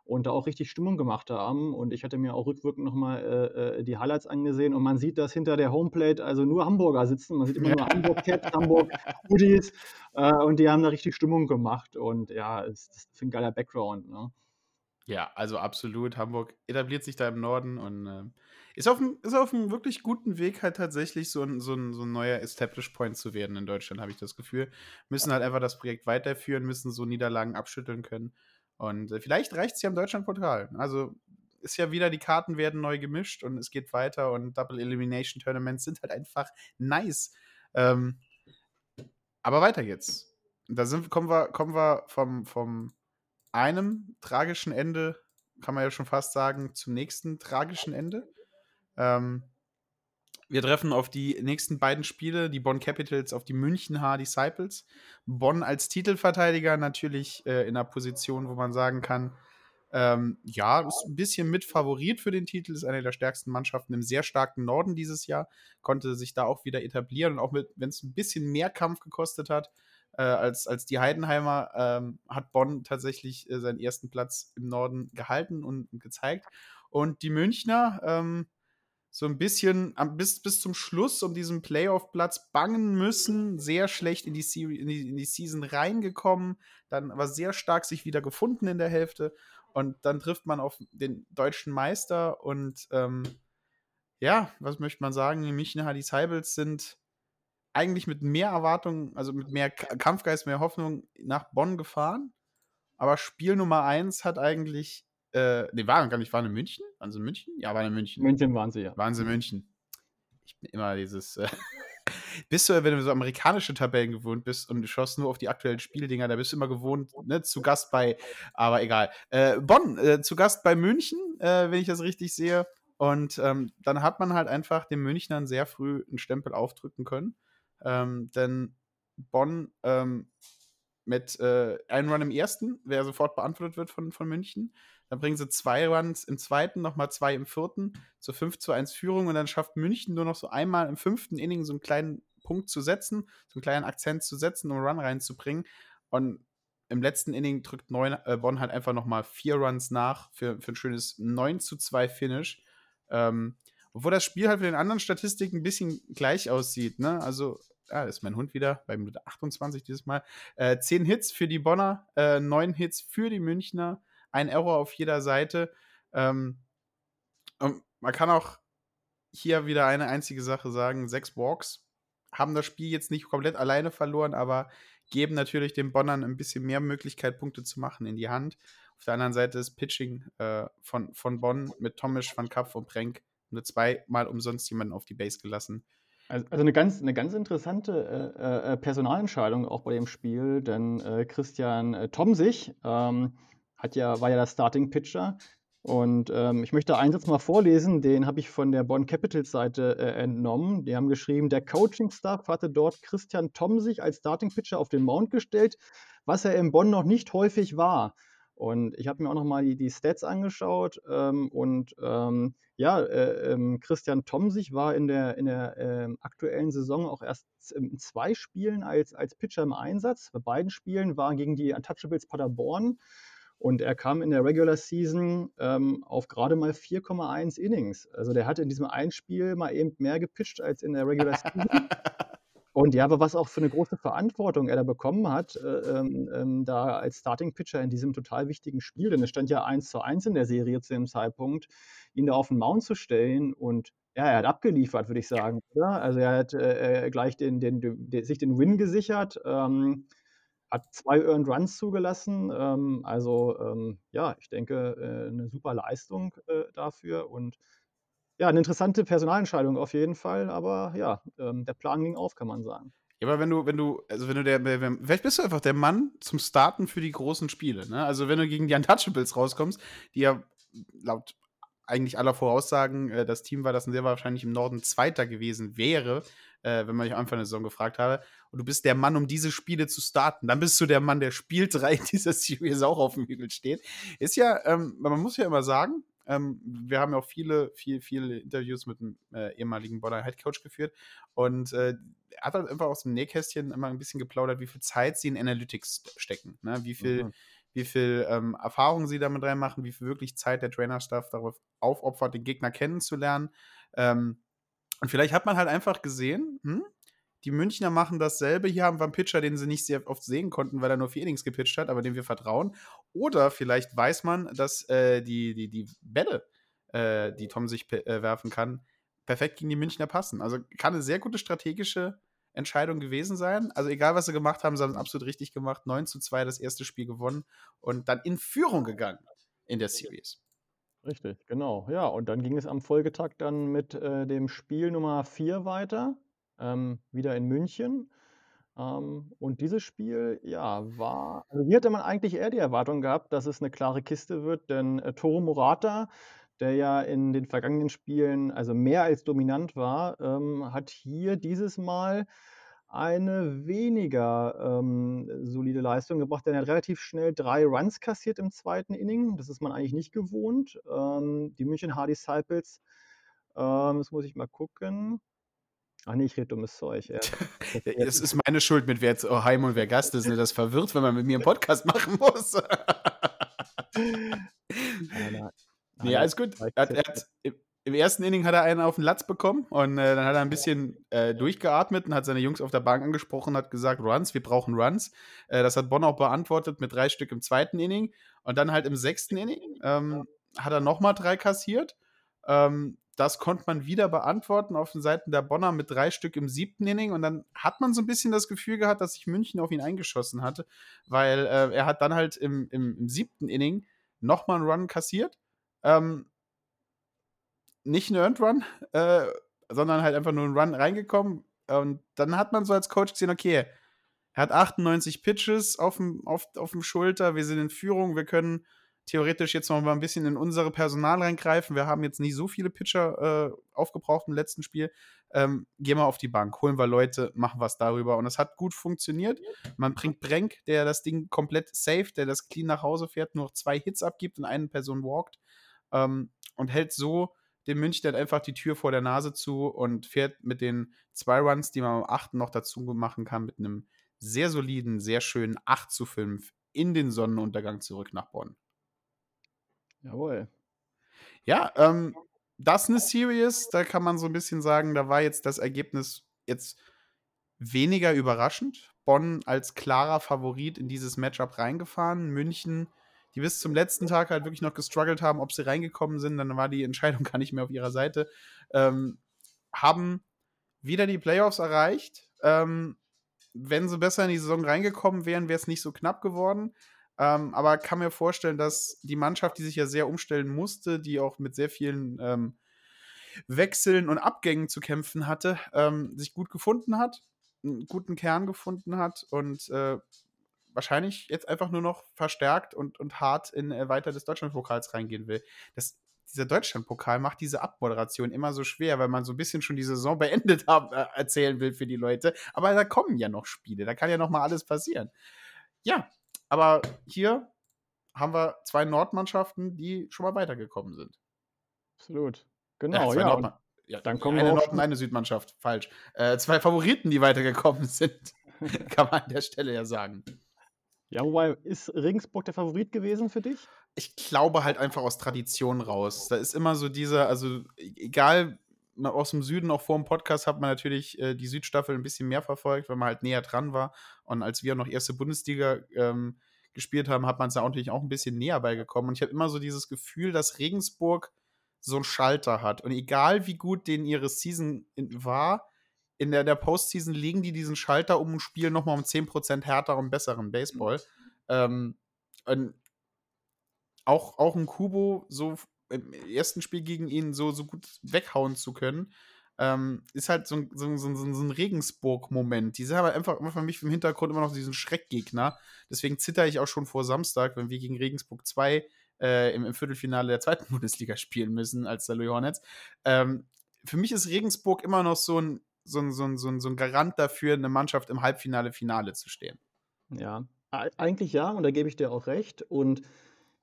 und da auch richtig Stimmung gemacht haben. Und ich hatte mir auch rückwirkend nochmal äh, äh, die Highlights angesehen und man sieht, dass hinter der Homeplate also nur Hamburger sitzen. Man sieht immer nur Hamburg Caps, Hamburg Hoodies äh, und die haben da richtig Stimmung gemacht. Und ja, es ist ein geiler Background. Ne? Ja, also absolut. Hamburg etabliert sich da im Norden und äh, ist, auf einem, ist auf einem wirklich guten Weg, halt tatsächlich so ein, so ein, so ein neuer Establish Point zu werden in Deutschland, habe ich das Gefühl. Müssen halt einfach das Projekt weiterführen, müssen so Niederlagen abschütteln können. Und äh, vielleicht reicht es ja im Deutschlandportal. Also ist ja wieder, die Karten werden neu gemischt und es geht weiter und Double Elimination Tournaments sind halt einfach nice. Ähm, aber weiter geht's. Da sind, kommen wir, kommen wir vom, vom einem tragischen Ende, kann man ja schon fast sagen, zum nächsten tragischen Ende. Ähm, wir treffen auf die nächsten beiden Spiele, die Bonn Capitals auf die München H Disciples. Bonn als Titelverteidiger natürlich äh, in einer Position, wo man sagen kann, ähm, ja, ist ein bisschen mit Favorit für den Titel, ist eine der stärksten Mannschaften im sehr starken Norden dieses Jahr, konnte sich da auch wieder etablieren und auch wenn es ein bisschen mehr Kampf gekostet hat, äh, als, als die Heidenheimer ähm, hat Bonn tatsächlich äh, seinen ersten Platz im Norden gehalten und, und gezeigt. Und die Münchner ähm, so ein bisschen bis, bis zum Schluss um diesen Playoff-Platz bangen müssen, sehr schlecht in die, in, die, in die Season reingekommen, dann aber sehr stark sich wieder gefunden in der Hälfte. Und dann trifft man auf den deutschen Meister und ähm, ja, was möchte man sagen? Die Münchner Hadis Heibels sind eigentlich mit mehr Erwartungen, also mit mehr Kampfgeist, mehr Hoffnung nach Bonn gefahren. Aber Spiel Nummer 1 hat eigentlich, äh, nee, waren gar nicht, waren in München? Waren sie in München? Ja, waren in München. München waren sie, ja. Waren sie in München. Ich bin immer dieses, äh, [LAUGHS] bist du, wenn du so amerikanische Tabellen gewohnt bist und du schaust nur auf die aktuellen Spieldinger, da bist du immer gewohnt, ne, zu Gast bei, aber egal. Äh, Bonn, äh, zu Gast bei München, äh, wenn ich das richtig sehe. Und ähm, dann hat man halt einfach den Münchnern sehr früh einen Stempel aufdrücken können. Ähm, denn Bonn ähm, mit äh, einem Run im ersten, der sofort beantwortet wird von, von München. Dann bringen sie zwei Runs im zweiten, nochmal zwei im vierten, zur 5 zu 1 Führung und dann schafft München nur noch so einmal im fünften Inning so einen kleinen Punkt zu setzen, so einen kleinen Akzent zu setzen, um einen Run reinzubringen. Und im letzten Inning drückt neun, äh, Bonn halt einfach nochmal vier Runs nach für, für ein schönes 9 zu 2 Finish. Ähm, obwohl das Spiel halt für den anderen Statistiken ein bisschen gleich aussieht. Ne? Also ah, ist mein Hund wieder, bei Minute 28 dieses Mal. Äh, zehn Hits für die Bonner, äh, neun Hits für die Münchner, ein Error auf jeder Seite. Ähm, man kann auch hier wieder eine einzige Sache sagen: sechs Walks haben das Spiel jetzt nicht komplett alleine verloren, aber geben natürlich den Bonnern ein bisschen mehr Möglichkeit, Punkte zu machen in die Hand. Auf der anderen Seite ist Pitching äh, von, von Bonn mit Tomisch, Van Kapf und Prenk nur zweimal umsonst jemanden auf die Base gelassen. Also, also eine ganz, eine ganz interessante äh, äh, Personalentscheidung auch bei dem Spiel, denn äh, Christian äh, Tomsich ähm, hat ja, war ja der Starting Pitcher. Und ähm, ich möchte einen Satz mal vorlesen, den habe ich von der Bonn Capitals Seite äh, entnommen. Die haben geschrieben, der Coaching-Staff hatte dort Christian Tomsich als Starting Pitcher auf den Mount gestellt, was er in Bonn noch nicht häufig war. Und ich habe mir auch nochmal die, die Stats angeschaut ähm, und ähm, ja, äh, ähm, Christian Tomsich war in der, in der äh, aktuellen Saison auch erst in zwei Spielen als, als Pitcher im Einsatz. Bei beiden Spielen war gegen die Untouchables Paderborn und er kam in der Regular Season ähm, auf gerade mal 4,1 Innings. Also der hatte in diesem einen Spiel mal eben mehr gepitcht als in der Regular Season. [LAUGHS] Und ja, aber was auch für eine große Verantwortung er da bekommen hat, äh, ähm, ähm, da als Starting Pitcher in diesem total wichtigen Spiel, denn es stand ja 1 zu 1 in der Serie zu dem Zeitpunkt, ihn da auf den Mount zu stellen und ja, er hat abgeliefert, würde ich sagen, oder? Also er hat äh, gleich den, den, den, sich den Win gesichert, ähm, hat zwei Earned Runs zugelassen. Ähm, also ähm, ja, ich denke, äh, eine super Leistung äh, dafür und ja, eine interessante Personalentscheidung auf jeden Fall, aber ja, ähm, der Plan ging auf, kann man sagen. Ja, aber wenn du, wenn du, also wenn du der, vielleicht bist du einfach der Mann zum Starten für die großen Spiele, ne? Also wenn du gegen die Untouchables rauskommst, die ja laut eigentlich aller Voraussagen äh, das Team war, das sehr wahrscheinlich im Norden Zweiter gewesen wäre, äh, wenn man mich am Anfang der Saison gefragt habe, und du bist der Mann, um diese Spiele zu starten, dann bist du der Mann, der Spiel 3 [LAUGHS] dieser Series auch auf dem Hügel steht. Ist ja, ähm, man muss ja immer sagen, ähm, wir haben ja auch viele, viele, viele Interviews mit dem äh, ehemaligen Bonner Head Coach geführt und äh, er hat halt einfach aus dem Nähkästchen immer ein bisschen geplaudert, wie viel Zeit sie in Analytics stecken, ne? wie viel, mhm. wie viel ähm, Erfahrung sie damit reinmachen, wie viel wirklich Zeit der Trainerstaff darauf aufopfert, den Gegner kennenzulernen. Ähm, und vielleicht hat man halt einfach gesehen, hm, die Münchner machen dasselbe. Hier haben wir einen Pitcher, den sie nicht sehr oft sehen konnten, weil er nur vier Innings gepitcht hat, aber dem wir vertrauen. Oder vielleicht weiß man, dass äh, die, die, die Bälle, äh, die Tom sich äh, werfen kann, perfekt gegen die Münchner passen. Also kann eine sehr gute strategische Entscheidung gewesen sein. Also egal, was sie gemacht haben, sie haben es absolut richtig gemacht. 9 zu 2 das erste Spiel gewonnen und dann in Führung gegangen in der Series. Richtig, genau. Ja, und dann ging es am Folgetag dann mit äh, dem Spiel Nummer 4 weiter ähm, wieder in München. Ähm, und dieses Spiel, ja, war, also hier hatte man eigentlich eher die Erwartung gehabt, dass es eine klare Kiste wird, denn äh, Toro Murata, der ja in den vergangenen Spielen also mehr als dominant war, ähm, hat hier dieses Mal eine weniger ähm, solide Leistung gebracht. Denn er hat relativ schnell drei Runs kassiert im zweiten Inning. Das ist man eigentlich nicht gewohnt. Ähm, die München Hard Disciples, ähm, das muss ich mal gucken. Ach nee, ich rede dummes Zeug. Ja. [LAUGHS] Es ist meine Schuld, mit wer jetzt Heim und wer Gast ist. Ne? Das verwirrt, wenn man mit mir einen Podcast machen muss. [LAUGHS] nee, alles gut. Er hat, er hat, Im ersten Inning hat er einen auf den Latz bekommen und äh, dann hat er ein bisschen äh, durchgeatmet und hat seine Jungs auf der Bank angesprochen und hat gesagt, Runs, wir brauchen Runs. Äh, das hat Bonn auch beantwortet mit drei Stück im zweiten Inning. Und dann halt im sechsten Inning ähm, hat er nochmal drei kassiert. Ähm, das konnte man wieder beantworten auf den Seiten der Bonner mit drei Stück im siebten Inning. Und dann hat man so ein bisschen das Gefühl gehabt, dass sich München auf ihn eingeschossen hatte, weil äh, er hat dann halt im, im, im siebten Inning nochmal einen Run kassiert. Ähm, nicht einen Earned Run, äh, sondern halt einfach nur einen Run reingekommen. Und dann hat man so als Coach gesehen, okay, er hat 98 Pitches auf dem, auf, auf dem Schulter, wir sind in Führung, wir können theoretisch jetzt noch mal ein bisschen in unsere Personal reingreifen. Wir haben jetzt nicht so viele Pitcher äh, aufgebraucht im letzten Spiel. Ähm, gehen wir auf die Bank, holen wir Leute, machen was darüber. Und es hat gut funktioniert. Man bringt Brenk, der das Ding komplett safe, der das clean nach Hause fährt, nur noch zwei Hits abgibt und eine Person walkt. Ähm, und hält so dem München einfach die Tür vor der Nase zu und fährt mit den zwei Runs, die man am 8. noch dazu machen kann, mit einem sehr soliden, sehr schönen 8 zu 5 in den Sonnenuntergang zurück nach Bonn. Jawohl. Ja, ähm, das ist eine Series, da kann man so ein bisschen sagen, da war jetzt das Ergebnis jetzt weniger überraschend. Bonn als klarer Favorit in dieses Matchup reingefahren. München, die bis zum letzten Tag halt wirklich noch gestruggelt haben, ob sie reingekommen sind. Dann war die Entscheidung [LAUGHS] gar nicht mehr auf ihrer Seite. Ähm, haben wieder die Playoffs erreicht. Ähm, wenn sie besser in die Saison reingekommen wären, wäre es nicht so knapp geworden. Ähm, aber kann mir vorstellen, dass die Mannschaft, die sich ja sehr umstellen musste, die auch mit sehr vielen ähm, Wechseln und Abgängen zu kämpfen hatte, ähm, sich gut gefunden hat, einen guten Kern gefunden hat und äh, wahrscheinlich jetzt einfach nur noch verstärkt und, und hart in weiter des Deutschlandpokals reingehen will. Das, dieser Deutschlandpokal macht diese Abmoderation immer so schwer, weil man so ein bisschen schon die Saison [LAUGHS] beendet haben, äh, erzählen will für die Leute. Aber da kommen ja noch Spiele, da kann ja noch mal alles passieren. Ja, aber hier haben wir zwei Nordmannschaften, die schon mal weitergekommen sind. Absolut. Genau, ja. ja. Ja dann kommen eine Nord- und eine Südmannschaft, falsch. Äh, zwei Favoriten, die weitergekommen [LAUGHS] sind, [LAUGHS] kann man an der Stelle ja sagen. Ja, wobei, ist Regensburg der Favorit gewesen für dich? Ich glaube halt einfach aus Tradition raus. Da ist immer so dieser, also e- egal, aus dem Süden, auch vor dem Podcast, hat man natürlich äh, die Südstaffel ein bisschen mehr verfolgt, weil man halt näher dran war. Und als wir noch erste Bundesliga ähm, gespielt haben, hat man es da natürlich auch ein bisschen näher beigekommen. Und ich habe immer so dieses Gefühl, dass Regensburg so einen Schalter hat. Und egal wie gut denen ihre Season war, in der, der Postseason legen die diesen Schalter um und spielen nochmal um 10% härter und besseren Baseball. Ähm, und auch, auch ein Kubo so im ersten Spiel gegen ihn so, so gut weghauen zu können, ähm, ist halt so ein, so so so ein Regensburg-Moment. Die sind aber einfach immer für mich im Hintergrund immer noch diesen Schreckgegner. Deswegen zitter ich auch schon vor Samstag, wenn wir gegen Regensburg 2 äh, im, im Viertelfinale der zweiten [LAUGHS] Bundesliga spielen müssen als der Louis Hornets. Ähm, für mich ist Regensburg immer noch so ein, so, ein, so, ein, so, ein, so ein Garant dafür, eine Mannschaft im Halbfinale, Finale zu stehen. Ja, eigentlich ja, und da gebe ich dir auch recht. Und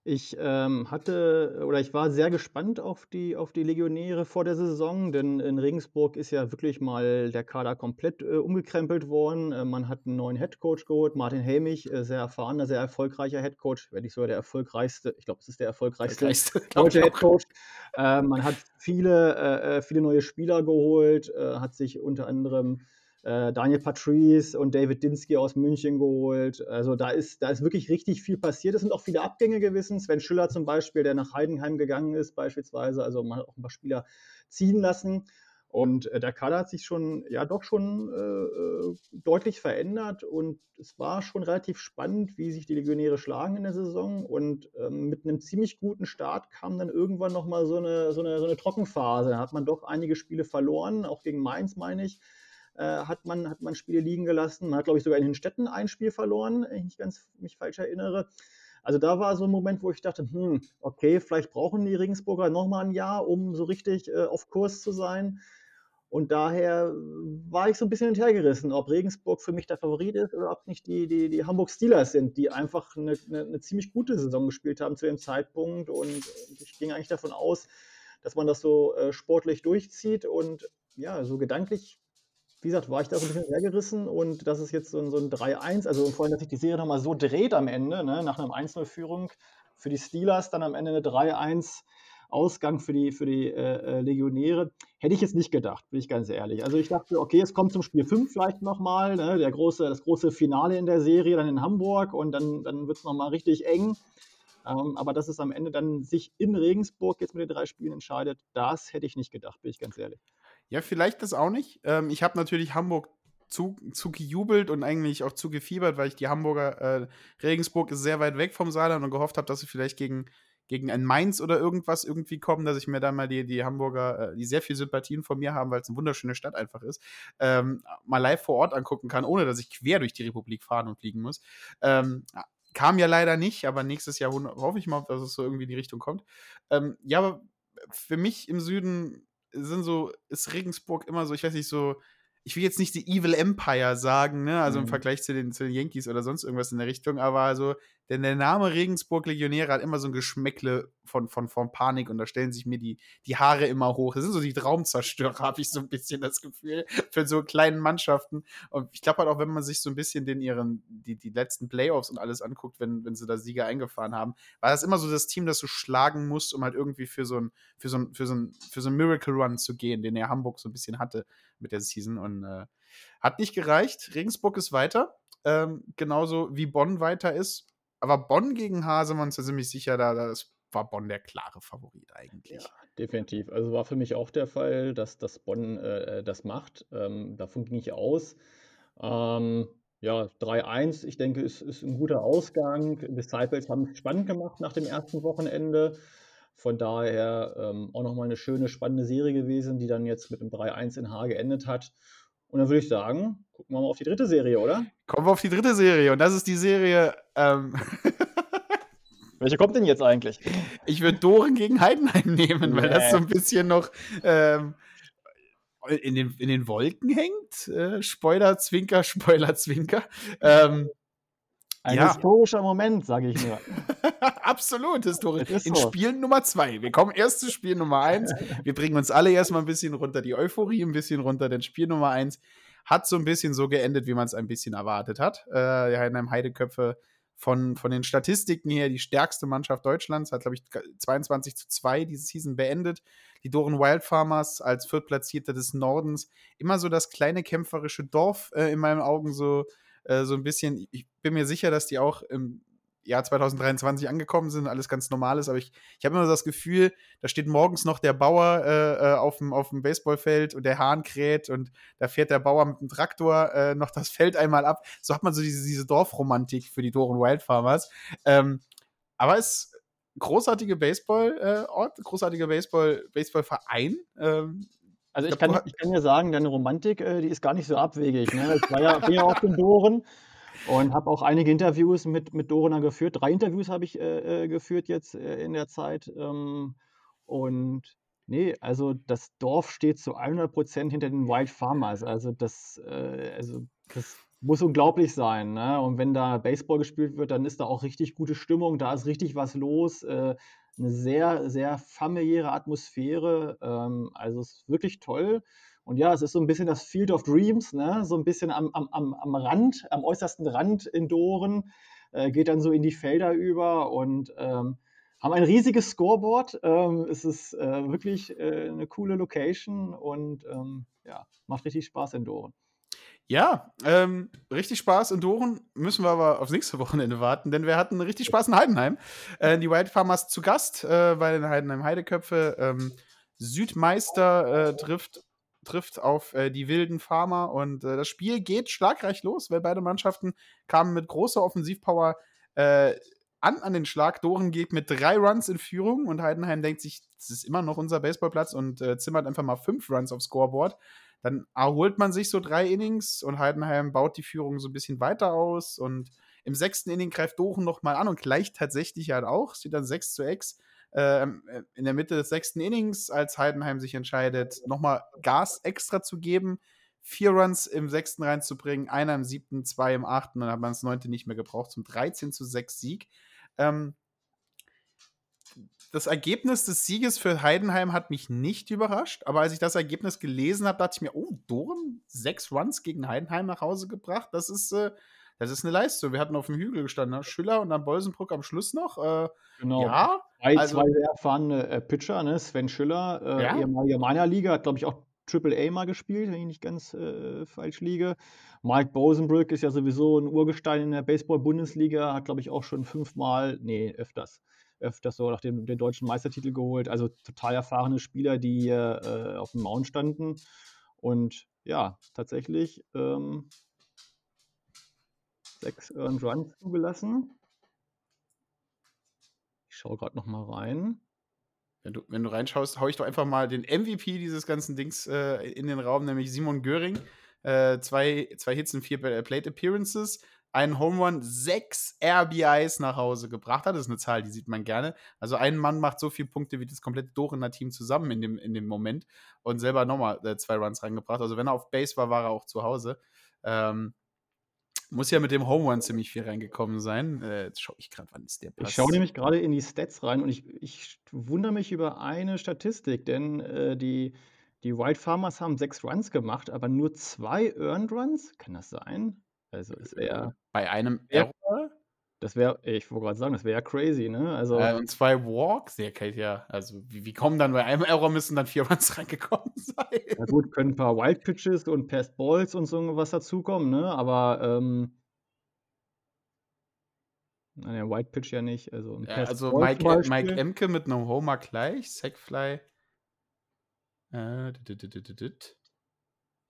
ich ähm, hatte oder ich war sehr gespannt auf die, auf die Legionäre vor der Saison, denn in Regensburg ist ja wirklich mal der Kader komplett äh, umgekrempelt worden. Äh, man hat einen neuen Headcoach geholt, Martin Helmich, äh, sehr erfahrener, sehr erfolgreicher Headcoach, wenn nicht sogar der erfolgreichste, ich glaube, es ist der erfolgreichste [LAUGHS] deutsche. Headcoach. Äh, man hat viele, äh, äh, viele neue Spieler geholt, hat sich unter anderem äh, Daniel Patrice und David Dinsky aus München geholt. Also da ist, da ist wirklich richtig viel passiert. Es sind auch viele Abgänge gewesen. Sven Schüller zum Beispiel, der nach Heidenheim gegangen ist, beispielsweise. Also man hat auch ein paar Spieler ziehen lassen. Und äh, der Kader hat sich schon, ja doch schon äh, äh, deutlich verändert und es war schon relativ spannend, wie sich die Legionäre schlagen in der Saison. Und ähm, mit einem ziemlich guten Start kam dann irgendwann nochmal so eine, so, eine, so eine Trockenphase. Da hat man doch einige Spiele verloren, auch gegen Mainz, meine ich hat, man, hat man Spiele liegen gelassen. Man hat, glaube ich, sogar in den Städten ein Spiel verloren, wenn ich nicht ganz mich falsch erinnere. Also da war so ein Moment, wo ich dachte, hm, okay, vielleicht brauchen die Regensburger nochmal ein Jahr, um so richtig äh, auf Kurs zu sein. Und daher war ich so ein bisschen hinterhergerissen, ob Regensburg für mich der Favorit ist oder ob nicht die, die, die Hamburg Steelers sind, die einfach eine, eine, eine ziemlich gute Saison gespielt haben zu dem Zeitpunkt. Und ich ging eigentlich davon aus, dass man das so äh, sportlich durchzieht. Und ja, so gedanklich wie gesagt, war ich da so ein bisschen hergerissen und das ist jetzt so ein, so ein 3-1, also vor allem, dass sich die Serie nochmal so dreht am Ende, ne, nach einer 1-0-Führung für die Steelers, dann am Ende eine 3-1 Ausgang für die, für die äh, Legionäre. Hätte ich jetzt nicht gedacht, bin ich ganz ehrlich. Also ich dachte, okay, es kommt zum Spiel 5 vielleicht nochmal, ne, große, das große Finale in der Serie dann in Hamburg und dann, dann wird es nochmal richtig eng. Ähm, aber dass es am Ende dann sich in Regensburg jetzt mit den drei Spielen entscheidet, das hätte ich nicht gedacht, bin ich ganz ehrlich. Ja, vielleicht das auch nicht. Ähm, ich habe natürlich Hamburg zu, zu gejubelt und eigentlich auch zu gefiebert, weil ich die Hamburger, äh, Regensburg ist sehr weit weg vom Saarland und gehofft habe, dass sie vielleicht gegen, gegen ein Mainz oder irgendwas irgendwie kommen, dass ich mir dann mal die, die Hamburger, äh, die sehr viel Sympathien von mir haben, weil es eine wunderschöne Stadt einfach ist, ähm, mal live vor Ort angucken kann, ohne dass ich quer durch die Republik fahren und fliegen muss. Ähm, kam ja leider nicht, aber nächstes Jahr hoffe ich mal, dass es so irgendwie in die Richtung kommt. Ähm, ja, aber für mich im Süden sind so, ist Regensburg immer so, ich weiß nicht, so, ich will jetzt nicht die Evil Empire sagen, ne, also im Mhm. Vergleich zu den, zu den Yankees oder sonst irgendwas in der Richtung, aber also denn der Name Regensburg Legionäre hat immer so ein Geschmäckle von, von, von Panik und da stellen sich mir die, die Haare immer hoch. Das sind so die Traumzerstörer, [LAUGHS] habe ich so ein bisschen das Gefühl, für so kleinen Mannschaften. Und ich glaube halt auch, wenn man sich so ein bisschen den ihren, die, die letzten Playoffs und alles anguckt, wenn, wenn sie da Sieger eingefahren haben, war das immer so das Team, das du schlagen musst, um halt irgendwie für so ein, für so ein, für so ein, für so ein Miracle Run zu gehen, den er Hamburg so ein bisschen hatte mit der Season. Und äh, hat nicht gereicht. Regensburg ist weiter. Ähm, genauso wie Bonn weiter ist. Aber Bonn gegen Hasemann ist ja ziemlich sicher, da das war Bonn der klare Favorit eigentlich. Ja, definitiv. Also war für mich auch der Fall, dass, dass Bonn äh, das macht. Ähm, davon ging ich aus. Ähm, ja, 3-1, ich denke, ist, ist ein guter Ausgang. Disciples haben es spannend gemacht nach dem ersten Wochenende. Von daher ähm, auch nochmal eine schöne, spannende Serie gewesen, die dann jetzt mit dem 3-1 in H geendet hat. Und dann würde ich sagen, gucken wir mal auf die dritte Serie, oder? Kommen wir auf die dritte Serie. Und das ist die Serie. Ähm [LAUGHS] Welche kommt denn jetzt eigentlich? Ich würde Doren gegen Heidenheim nehmen, weil das so ein bisschen noch ähm, in, den, in den Wolken hängt. Äh, Spoiler, Zwinker, Spoiler, Zwinker. Ähm, ein ja. historischer Moment, sage ich nur. [LAUGHS] Absolut historisch. In so. Spiel Nummer zwei. Wir kommen erst zu Spiel Nummer eins. Wir bringen uns alle erstmal ein bisschen runter, die Euphorie ein bisschen runter, denn Spiel Nummer eins hat so ein bisschen so geendet, wie man es ein bisschen erwartet hat. Äh, Heidenheim Heideköpfe von, von den Statistiken her die stärkste Mannschaft Deutschlands, hat, glaube ich, 22 zu 2 diese Season beendet. Die Doren Wildfarmers als Viertplatzierte des Nordens. Immer so das kleine kämpferische Dorf äh, in meinen Augen so äh, so ein bisschen, ich bin mir sicher, dass die auch im Jahr 2023 angekommen sind, alles ganz normal ist, aber ich, ich habe immer das Gefühl, da steht morgens noch der Bauer äh, äh, auf, dem, Baseballfeld und der Hahn kräht und da fährt der Bauer mit dem Traktor äh, noch das Feld einmal ab. So hat man so diese, diese Dorfromantik für die Doren Wildfarmers. Ähm, aber es großartige Baseball-Ort, äh, großartiger Baseball, Baseballverein. Ähm, also ich kann, ich kann ja sagen, deine Romantik, äh, die ist gar nicht so abwegig. Ne? Ich war ja, [LAUGHS] bin ja auf den Doren und habe auch einige Interviews mit, mit Dorener geführt. Drei Interviews habe ich äh, äh, geführt jetzt äh, in der Zeit. Ähm, und nee, also das Dorf steht zu 100 Prozent hinter den Wild Farmers. Also das, äh, also das muss unglaublich sein. Ne? Und wenn da Baseball gespielt wird, dann ist da auch richtig gute Stimmung, da ist richtig was los. Äh, eine sehr, sehr familiäre Atmosphäre. Ähm, also es ist wirklich toll. Und ja, es ist so ein bisschen das Field of Dreams, ne? so ein bisschen am, am, am Rand, am äußersten Rand in Doren, äh, geht dann so in die Felder über und ähm, haben ein riesiges Scoreboard. Ähm, es ist äh, wirklich äh, eine coole Location und ähm, ja, macht richtig Spaß in Doren. Ja, ähm, richtig Spaß in Doren. Müssen wir aber aufs nächste Wochenende warten, denn wir hatten richtig Spaß in Heidenheim. Äh, die Wild Farmers zu Gast äh, bei den Heidenheim Heideköpfe. Ähm, Südmeister äh, trifft, trifft auf äh, die wilden Farmer und äh, das Spiel geht schlagreich los, weil beide Mannschaften kamen mit großer Offensivpower äh, an an den Schlag. Doren geht mit drei Runs in Führung und Heidenheim denkt sich, das ist immer noch unser Baseballplatz und zimmert einfach mal fünf Runs aufs Scoreboard. Dann erholt man sich so drei Innings und Heidenheim baut die Führung so ein bisschen weiter aus. Und im sechsten Inning greift Dochen nochmal an und gleicht tatsächlich halt auch. Es steht dann 6 zu 6 ähm, äh, in der Mitte des sechsten Innings, als Heidenheim sich entscheidet, nochmal Gas extra zu geben. Vier Runs im sechsten reinzubringen, einer im siebten, zwei im achten, dann hat man das neunte nicht mehr gebraucht zum 13 zu 6 Sieg. Ähm, das Ergebnis des Sieges für Heidenheim hat mich nicht überrascht, aber als ich das Ergebnis gelesen habe, dachte ich mir, oh, Doren, sechs Runs gegen Heidenheim nach Hause gebracht, das ist, äh, das ist eine Leistung. Wir hatten auf dem Hügel gestanden, ne? Schüller und dann Bolsenbruck am Schluss noch. Äh, genau. Ja, zwei, also, zwei sehr erfahrene äh, Pitcher, ne? Sven Schüller, äh, ja? ehemaliger meiner Liga, hat, glaube ich, auch Triple A mal gespielt, wenn ich nicht ganz äh, falsch liege. Mike Bosenbrück ist ja sowieso ein Urgestein in der Baseball-Bundesliga, hat, glaube ich, auch schon fünfmal, nee, öfters, öfters so nach dem den deutschen Meistertitel geholt. Also total erfahrene Spieler, die äh, auf dem Mount standen. Und ja, tatsächlich ähm, sechs Earned Runs zugelassen. Ich schaue gerade noch mal rein. Wenn du, wenn du reinschaust, haue ich doch einfach mal den MVP dieses ganzen Dings äh, in den Raum, nämlich Simon Göring. Äh, zwei, zwei Hits und vier Plate Appearances einen Home Run, sechs RBIs nach Hause gebracht hat. Das ist eine Zahl, die sieht man gerne. Also ein Mann macht so viele Punkte wie das komplette Dorener Team zusammen in dem, in dem Moment und selber nochmal äh, zwei Runs reingebracht. Also wenn er auf Base war, war er auch zu Hause. Ähm, Muss ja mit dem Home Run ziemlich viel reingekommen sein. Äh, jetzt schaue ich gerade, wann ist der Pass? Ich schaue nämlich gerade in die Stats rein und ich, ich wundere mich über eine Statistik, denn äh, die, die Wild Farmers haben sechs Runs gemacht, aber nur zwei Earned Runs. Kann das sein? Also es wäre, Bei einem Ja. Error das wäre, ich wollte gerade sagen, das wäre ja crazy, ne? Also äh, und zwei Walks. Ja, okay, ja. Also, wie, wie kommen dann bei einem Error müssen dann vier [LAUGHS] Runs reingekommen sein? Ja gut, können ein paar Wild Pitches und Passed Balls und so was dazukommen, ne? Aber ähm, naja, Wild Pitch ja nicht. Also, Ja, Passed also Mike, Mike. Emke mit einem Homer gleich, Sackfly. Äh, dit, dit, dit.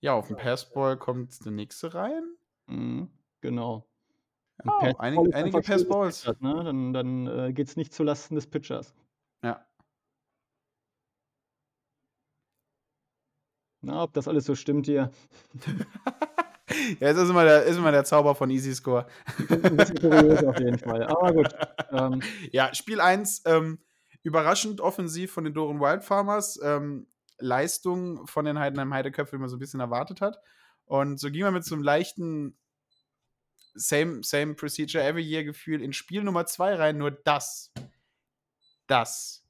Ja, auf den Passball kommt der nächste rein. Mhm, genau. Oh, Passed einige- einige einfach schön Passed Balls. gepitchert, Ne? Dann, dann äh, geht es nicht zulasten des Pitchers. Ja. Na, ob das alles so stimmt hier. [LAUGHS] Ja, jetzt ist immer der, ist immer der Zauber von Easy Score. Ein bisschen kurios auf jeden Fall. Aber gut. Ähm, Ja, Spiel 1, ähm, überraschend offensiv von den Doren Wild Farmers. Ähm, Leistung von den Heidenheim Heideköpfen, wie man so ein bisschen erwartet hat. Und so ging man mit so einem leichten Same, same Procedure Every Year Gefühl in Spiel Nummer 2 rein. Nur das, das,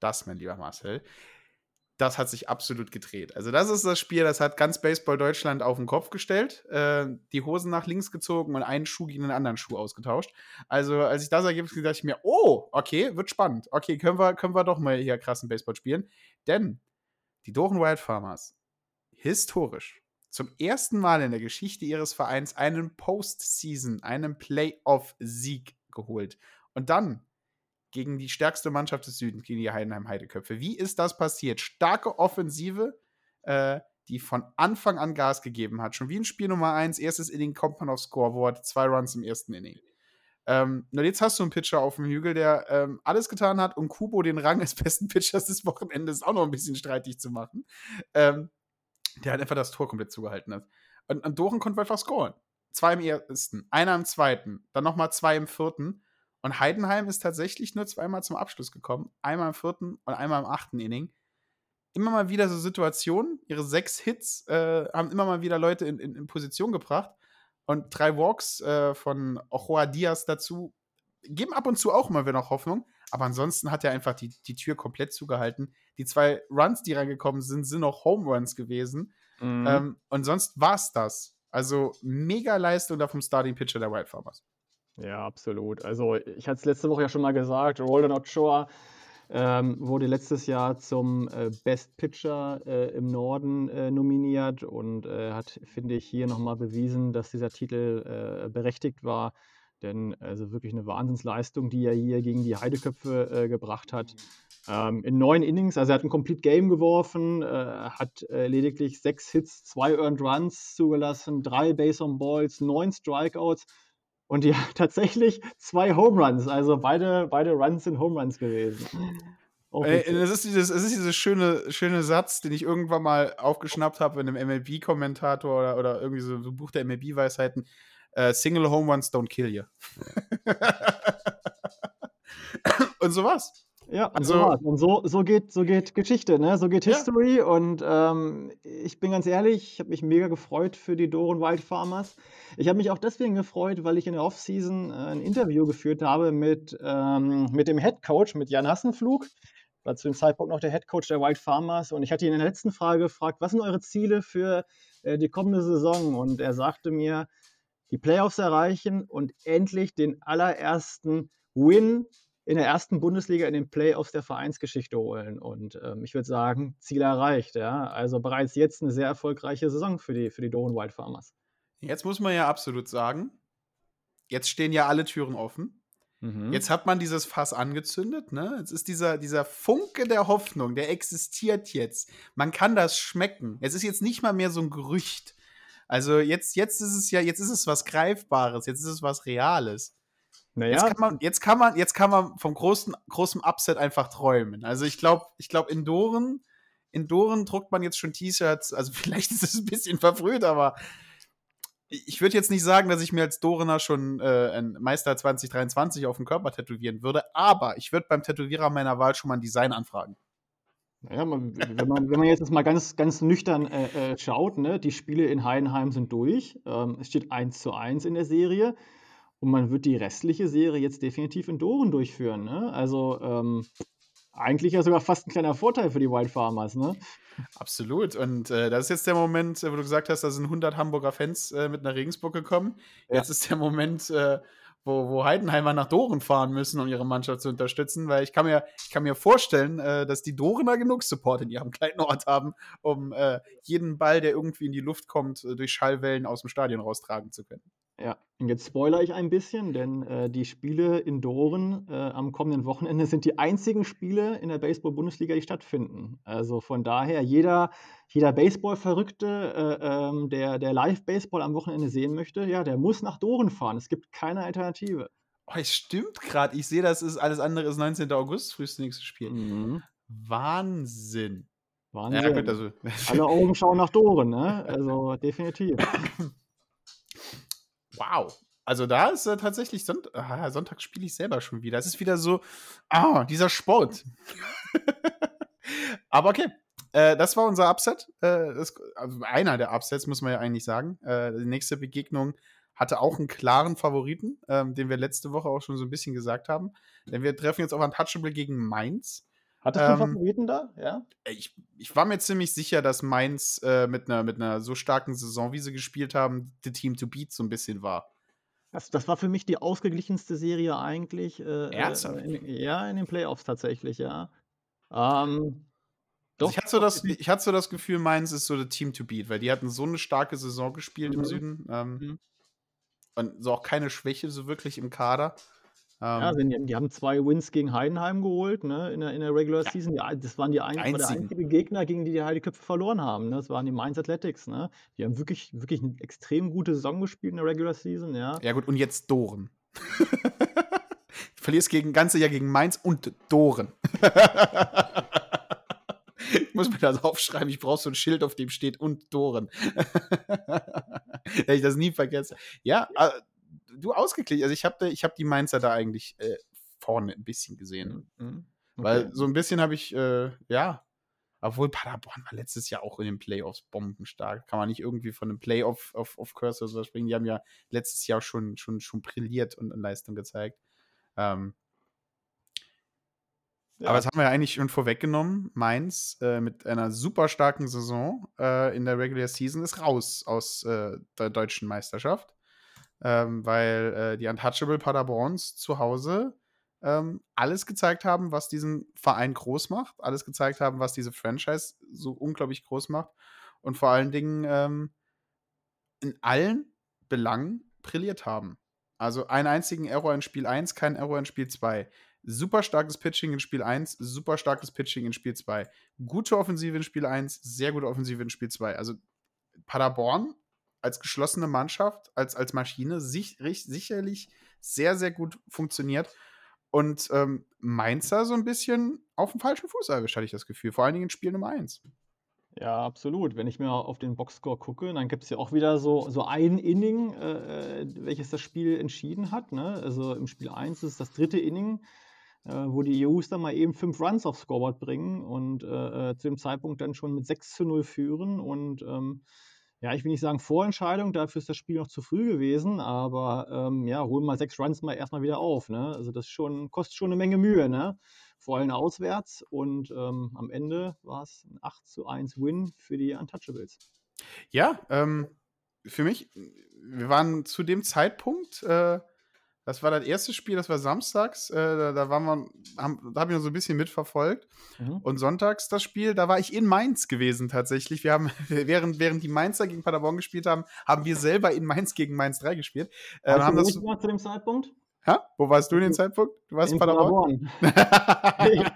das, mein lieber Marcel, das hat sich absolut gedreht. Also, das ist das Spiel, das hat ganz Baseball Deutschland auf den Kopf gestellt, äh, die Hosen nach links gezogen und einen Schuh gegen den anderen Schuh ausgetauscht. Also, als ich das Ergebnis dachte ich mir, oh, okay, wird spannend. Okay, können wir, können wir doch mal hier krassen Baseball spielen. Denn die Doren Wild Farmers, historisch, zum ersten Mal in der Geschichte ihres Vereins einen Postseason, einen Playoff-Sieg geholt. Und dann gegen die stärkste Mannschaft des Südens, gegen die Heidenheim Heideköpfe. Wie ist das passiert? Starke Offensive, äh, die von Anfang an Gas gegeben hat. Schon wie in Spiel Nummer 1, erstes Inning kommt man aufs Scoreboard, zwei Runs im ersten Inning. Ähm, nur jetzt hast du einen Pitcher auf dem Hügel, der ähm, alles getan hat, um Kubo den Rang des besten Pitchers des Wochenendes auch noch ein bisschen streitig zu machen. Ähm, der halt einfach das Tor komplett zugehalten hat. Und, und Doren konnte einfach scoren. Zwei im ersten, einer im zweiten, dann nochmal zwei im vierten. Und Heidenheim ist tatsächlich nur zweimal zum Abschluss gekommen. Einmal im vierten und einmal im achten Inning. Immer mal wieder so Situationen. Ihre sechs Hits äh, haben immer mal wieder Leute in, in, in Position gebracht. Und drei Walks äh, von Ochoa Diaz dazu geben ab und zu auch immer wieder noch Hoffnung. Aber ansonsten hat er einfach die, die Tür komplett zugehalten. Die zwei Runs, die reingekommen sind, sind noch Home Runs gewesen. mhm. Ähm, und sonst war es das. Also mega Leistung da vom Starting Pitcher der Wild Farmers. Ja, absolut. Also ich hatte es letzte Woche ja schon mal gesagt, Roldan Ochoa ähm, wurde letztes Jahr zum äh, Best Pitcher äh, im Norden äh, nominiert und äh, hat, finde ich, hier nochmal bewiesen, dass dieser Titel äh, berechtigt war. Denn also wirklich eine Wahnsinnsleistung, die er hier gegen die Heideköpfe äh, gebracht hat. Ähm, in neun Innings, also er hat ein Complete Game geworfen, äh, hat äh, lediglich sechs Hits, zwei Earned Runs zugelassen, drei Base on Balls, neun Strikeouts und ja, [LAUGHS] tatsächlich zwei Home Runs. Also beide, beide Runs sind Home Runs gewesen. Es ist dieses, es ist dieser schöne, schöne Satz, den ich irgendwann mal aufgeschnappt habe in einem MLB-Kommentator oder, oder irgendwie so, so ein Buch der MLB-Weisheiten. Äh, Single Home Runs don't kill you. [LAUGHS] Und so war's. Ja, und Also- so, war's. und so, so, geht, so geht Geschichte, ne? so geht Ja. History. Und ähm, ich bin ganz ehrlich, ich habe mich mega gefreut für die Doren Wild Farmers. Ich habe mich auch deswegen gefreut, weil ich in der Offseason äh, ein Interview geführt habe mit, ähm, mit dem Head Coach, mit Jan Hassenflug. War zu dem Zeitpunkt noch der Head Coach der Wild Farmers. Und ich hatte ihn in der letzten Frage gefragt, was sind eure Ziele für äh, die kommende Saison? Und er sagte mir, die Playoffs erreichen und endlich den allerersten Win in der ersten Bundesliga in den Playoffs der Vereinsgeschichte holen. Und ähm, ich würde sagen, Ziel erreicht. Ja? Also bereits jetzt eine sehr erfolgreiche Saison für die, für die Doren Wild Farmers. Jetzt muss man ja absolut sagen, jetzt stehen ja alle Türen offen. Mhm. Jetzt hat man dieses Fass angezündet, ne? Jetzt ist dieser, dieser Funke der Hoffnung, der existiert jetzt. Man kann das schmecken. Es ist jetzt nicht mal mehr so ein Gerücht. Also jetzt, jetzt ist es ja, jetzt ist es was Greifbares, jetzt ist es was Reales. naja, Jetzt kann man, jetzt kann man, jetzt kann man vom großen, großen Upset einfach träumen. Also ich glaube, ich glaube, in Doren, in Doren druckt man jetzt schon T-Shirts, also [LAUGHS] vielleicht ist es ein bisschen verfrüht, aber ich würde jetzt nicht sagen, dass ich mir als Dorener schon äh, ein Meister 2023 auf dem Körper tätowieren würde, aber ich würde beim Tätowierer meiner Wahl schon mal ein Design anfragen. Naja, man, wenn, man, wenn man jetzt mal ganz, ganz nüchtern äh, äh, schaut, ne, die Spiele in Heidenheim sind durch. Ähm, es steht 1 zu 1 in der Serie. Und man wird die restliche Serie jetzt definitiv in Doren durchführen. Ne? Also ähm, eigentlich ja sogar fast ein kleiner Vorteil für die Wild Farmers. Ne? Absolut. Und äh, das ist jetzt der Moment, äh, wo du gesagt hast, da sind 100 Hamburger Fans äh, mit einer Regensburg gekommen. Ja. Jetzt ist der Moment, äh, wo, wo Heidenheimer nach Doren fahren müssen, um ihre Mannschaft zu unterstützen, weil ich kann mir, ich kann mir vorstellen, äh, dass die Dorener genug Support in ihrem [LAUGHS] kleinen Ort haben, um äh, jeden Ball, der irgendwie in die Luft kommt, äh, durch Schallwellen aus dem Stadion raustragen zu können. Ja, und jetzt spoilere ich ein bisschen, denn äh, die Spiele in Doren äh, am kommenden Wochenende sind die einzigen Spiele in der Baseball-Bundesliga, die stattfinden. Also von daher, jeder, jeder Baseball-Verrückte, äh, ähm, der, der Live-Baseball am Wochenende sehen möchte, ja, der muss nach Doren fahren. Es gibt keine Alternative. Oh, es stimmt gerade. Ich sehe, das ist alles andere ist 19. August, frühestes nächstes Spiel. Mhm. Wahnsinn. Wahnsinn. Ja, gut, also. Alle Augen schauen nach Doren, ne? Also [LAUGHS] definitiv. Wow. Also da ist äh, tatsächlich Sonnt ah, Sonntag spiele ich selber schon wieder. Es ist wieder so, ah, dieser Sport. [LAUGHS] Aber okay, äh, das war unser Upset. Äh, das, also einer der Upsets, muss man ja eigentlich sagen. Äh, die nächste Begegnung hatte auch einen klaren Favoriten, ähm, den wir letzte Woche auch schon so ein bisschen gesagt haben. Denn wir treffen jetzt auf Untouchable gegen Mainz. Hattest du Ähm, Favoriten da? Ja? Ich, ich war mir ziemlich sicher, dass Mainz äh, mit, einer, mit einer so starken Saison, wie sie gespielt haben, the Team to beat so ein bisschen war. Das, das war für mich die ausgeglichenste Serie eigentlich. Äh, Ernsthaft? äh, in, ja, in den Playoffs tatsächlich, ja. Ähm, Also doch, ich, hatte so das, ich hatte so das Gefühl, Mainz ist so the Team to beat, weil die hatten so eine starke Saison gespielt im Mhm. Süden. Ähm, Mhm. Und so auch keine Schwäche so wirklich im Kader. Ähm, Ja, die, haben zwei Wins gegen Heidenheim geholt, ne, in der, in der Regular Ja. Season. Das waren die ein, war der einzigen. einzige Gegner, gegen die die Heideköpfe verloren haben. Ne? Das waren die Mainz Athletics. Ne? Die haben wirklich, wirklich eine extrem gute Saison gespielt in der Regular Season. Ja. ja, gut, und jetzt Doren. du [LAUGHS] verlierst gegen ganze Jahr gegen Mainz und Doren. [LAUGHS] ich muss mir das aufschreiben. Ich brauche so ein Schild, auf dem steht und Doren. [LAUGHS] Dass ich das nie vergesse. Ja, äh, du ausgeglichen. Also ich habe ich hab die Mainzer da eigentlich äh, vorne ein bisschen gesehen. Mhm. Weil Okay. so ein bisschen habe ich, äh, ja, obwohl Paderborn war letztes Jahr auch in den Playoffs bombenstark. Kann man nicht irgendwie von einem Playoff auf, auf Curse oder sowas springen. Die haben ja letztes Jahr schon, schon, schon brilliert und, und Leistung gezeigt. Ähm, Ja. Aber das haben wir ja eigentlich schon vorweggenommen. Mainz äh, mit einer super starken Saison äh, in der Regular Season ist raus aus äh, der deutschen Meisterschaft. Ähm, weil äh, die Untouchable Paderborns zu Hause ähm, alles gezeigt haben, was diesen Verein groß macht, alles gezeigt haben, was diese Franchise so unglaublich groß macht und vor allen Dingen ähm, in allen Belangen brilliert haben. Also einen einzigen Error in Spiel 1, kein Error in Spiel 2. Super starkes Pitching in Spiel 1, super starkes Pitching in Spiel 2. Gute Offensive in Spiel 1, sehr gute Offensive in Spiel 2. Also Paderborn als geschlossene Mannschaft, als, als Maschine sich, sicherlich sehr, sehr gut funktioniert. Und ähm, Mainzer so ein bisschen auf dem falschen Fuß erwischt, hatte ich das Gefühl. Vor allen Dingen in Spiel Nummer 1. Ja, absolut. Wenn ich mir auf den Boxscore gucke, dann gibt es ja auch wieder so, so ein Inning, äh, welches das Spiel entschieden hat. Ne? Also im Spiel 1 ist das dritte Inning, äh, wo die EUs dann mal eben fünf Runs aufs Scoreboard bringen und äh, äh, zu dem Zeitpunkt dann schon mit 6 zu 0 führen. Und ähm, ja, ich will nicht sagen Vorentscheidung, dafür ist das Spiel noch zu früh gewesen, aber ähm, ja, holen mal sechs Runs mal erstmal wieder auf. Ne? Also das schon, kostet schon eine Menge Mühe, ne? Vor allem auswärts. Und ähm, am Ende war es ein 8 zu 1 Win für die Untouchables. Ja, ähm, für mich, wir waren zu dem Zeitpunkt, äh, das war das erste Spiel, das war samstags, äh, da, da waren wir, haben, da habe ich noch so ein bisschen mitverfolgt. Mhm. Und sonntags das Spiel, da war ich in Mainz gewesen tatsächlich. Wir haben, [LAUGHS] während, während die Mainzer gegen Paderborn gespielt haben, haben wir selber in Mainz gegen Mainz 3 gespielt. Äh, Warst haben du das, zu dem Zeitpunkt? hä? Wo warst du in dem Zeitpunkt? Du warst in In Paderborn? [LAUGHS]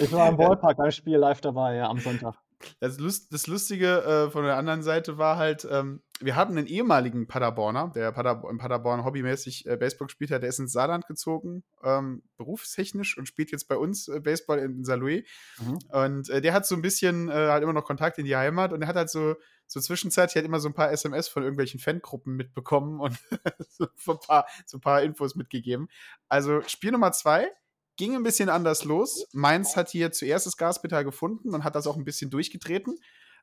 Ich war im Ballpark beim Spiel live dabei, ja, am Sonntag. Das, Lust, das Lustige äh, von der anderen Seite war halt, ähm, wir hatten einen ehemaligen Paderborner, der Pader in Paderborn hobbymäßig äh, Baseball gespielt hat, der ist ins Saarland gezogen, ähm, berufstechnisch und spielt jetzt bei uns äh, Baseball in Saarlouis. Mhm. Und äh, der hat so ein bisschen halt immer noch Kontakt in die Heimat und er hat halt so, so zwischenzeitlich hat immer so ein paar SMS von irgendwelchen Fangruppen mitbekommen und [LAUGHS] so, ein paar, so ein paar Infos mitgegeben. Also Spiel Nummer zwei, ging ein bisschen anders los. Mainz hat hier zuerst das Gaspedal gefunden und hat das auch ein bisschen durchgetreten.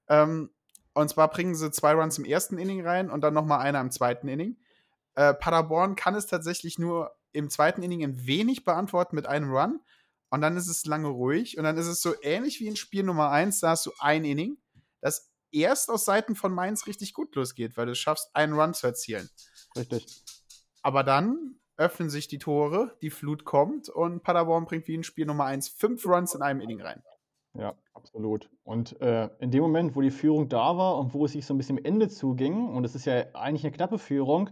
Ähm, und zwar bringen sie zwei Runs im ersten Inning rein und dann nochmal einer im zweiten Inning. Äh, Paderborn kann es tatsächlich nur im zweiten Inning ein wenig beantworten mit einem Run. Und dann ist es lange ruhig. Und dann ist es so ähnlich wie in Spiel Nummer 1, da hast du ein Inning, das erst aus Seiten von Mainz richtig gut losgeht, weil du es schaffst, einen Run zu erzielen. Richtig. Aber dann öffnen sich die Tore, die Flut kommt und Paderborn bringt wie in Spiel Nummer 1 fünf Runs in einem Inning rein. Ja, absolut. Und äh, in dem Moment, wo die Führung da war und wo es sich so ein bisschen am Ende zuging, und es ist ja eigentlich eine knappe Führung,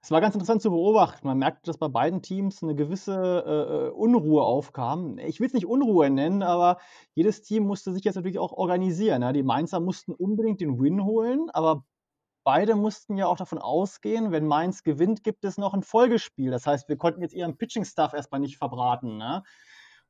es war ganz interessant zu beobachten. Man merkte, dass bei beiden Teams eine gewisse äh, Unruhe aufkam. Ich will es nicht Unruhe nennen, aber jedes Team musste sich jetzt natürlich auch organisieren. Ja. Die Mainzer mussten unbedingt den Win holen, aber beide mussten ja auch davon ausgehen, wenn Mainz gewinnt, gibt es noch ein Folgespiel. Das heißt, wir konnten jetzt ihren Pitching-Stuff erstmal nicht verbraten. Ne?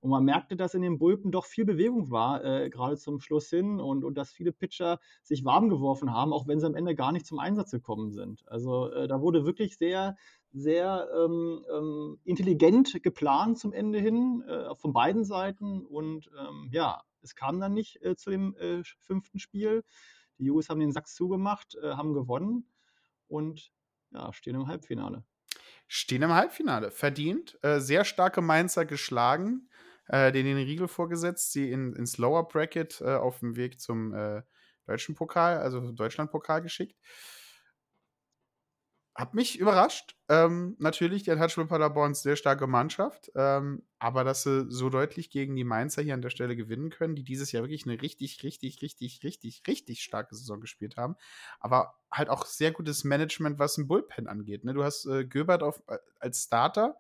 Und man merkte, dass in den Bulpen doch viel Bewegung war, äh, gerade zum Schluss hin, und, und dass viele Pitcher sich warm geworfen haben, auch wenn sie am Ende gar nicht zum Einsatz gekommen sind. Also äh, da wurde wirklich sehr, sehr ähm, ähm, intelligent geplant zum Ende hin, äh, von beiden Seiten. Und ähm, ja, es kam dann nicht äh, zu dem äh, fünften Spiel. Die Jungs haben den Sack zugemacht, äh, haben gewonnen und ja, stehen im Halbfinale. Stehen im Halbfinale. Verdient. sehr starke Mainzer geschlagen äh, denen den Riegel vorgesetzt, sie in, ins Lower Bracket äh, auf dem Weg zum äh, deutschen Pokal, also Deutschlandpokal geschickt. Hat mich überrascht. Ähm, natürlich, die Touchable Paderborn ist sehr starke Mannschaft, ähm, aber dass sie so deutlich gegen die Mainzer hier an der Stelle gewinnen können, die dieses Jahr wirklich eine richtig, richtig, richtig, richtig, richtig starke Saison gespielt haben, aber halt auch sehr gutes Management, was ein Bullpen angeht. Ne? Du hast äh, Göbert auf, äh, als Starter,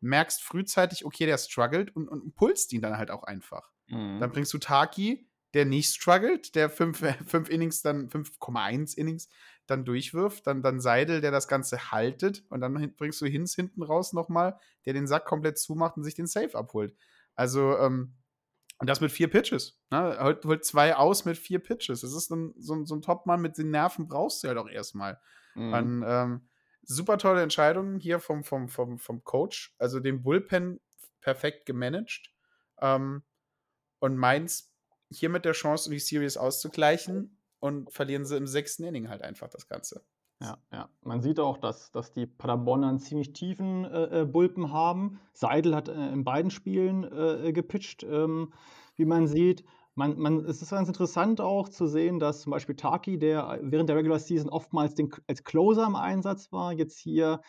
merkst frühzeitig, okay, der struggelt und, und pulst ihn dann halt auch einfach. Mhm. Dann bringst du Taki, der nicht struggelt, der fünf, [LAUGHS] fünf Innings dann, 5,1 Innings dann durchwirft, dann, dann Seidel, der das Ganze haltet und dann bringst du Hinz hinten raus nochmal, der den Sack komplett zumacht und sich den Safe abholt. Also, ähm, und das mit vier Pitches. Ne? Holt, holt zwei aus mit vier Pitches. Das ist dann so, so ein Topmann mit den Nerven brauchst du ja halt doch erstmal. Mhm. Ähm, super tolle Entscheidung hier vom, vom, vom, vom Coach. Also den Bullpen perfekt gemanagt. Ähm, und Mainz hier mit der Chance, die Series auszugleichen und verlieren sie im sechsten Inning halt einfach das Ganze. Ja, ja. Man sieht auch, dass, dass die Paderborner einen ziemlich tiefen äh, äh Bulpen haben. Seidel hat äh, in beiden Spielen äh, gepitcht, ähm, wie man sieht. Man, man, es ist ganz interessant auch zu sehen, dass zum Beispiel Taki, der während der Regular Season oftmals den, als Closer im Einsatz war, jetzt hier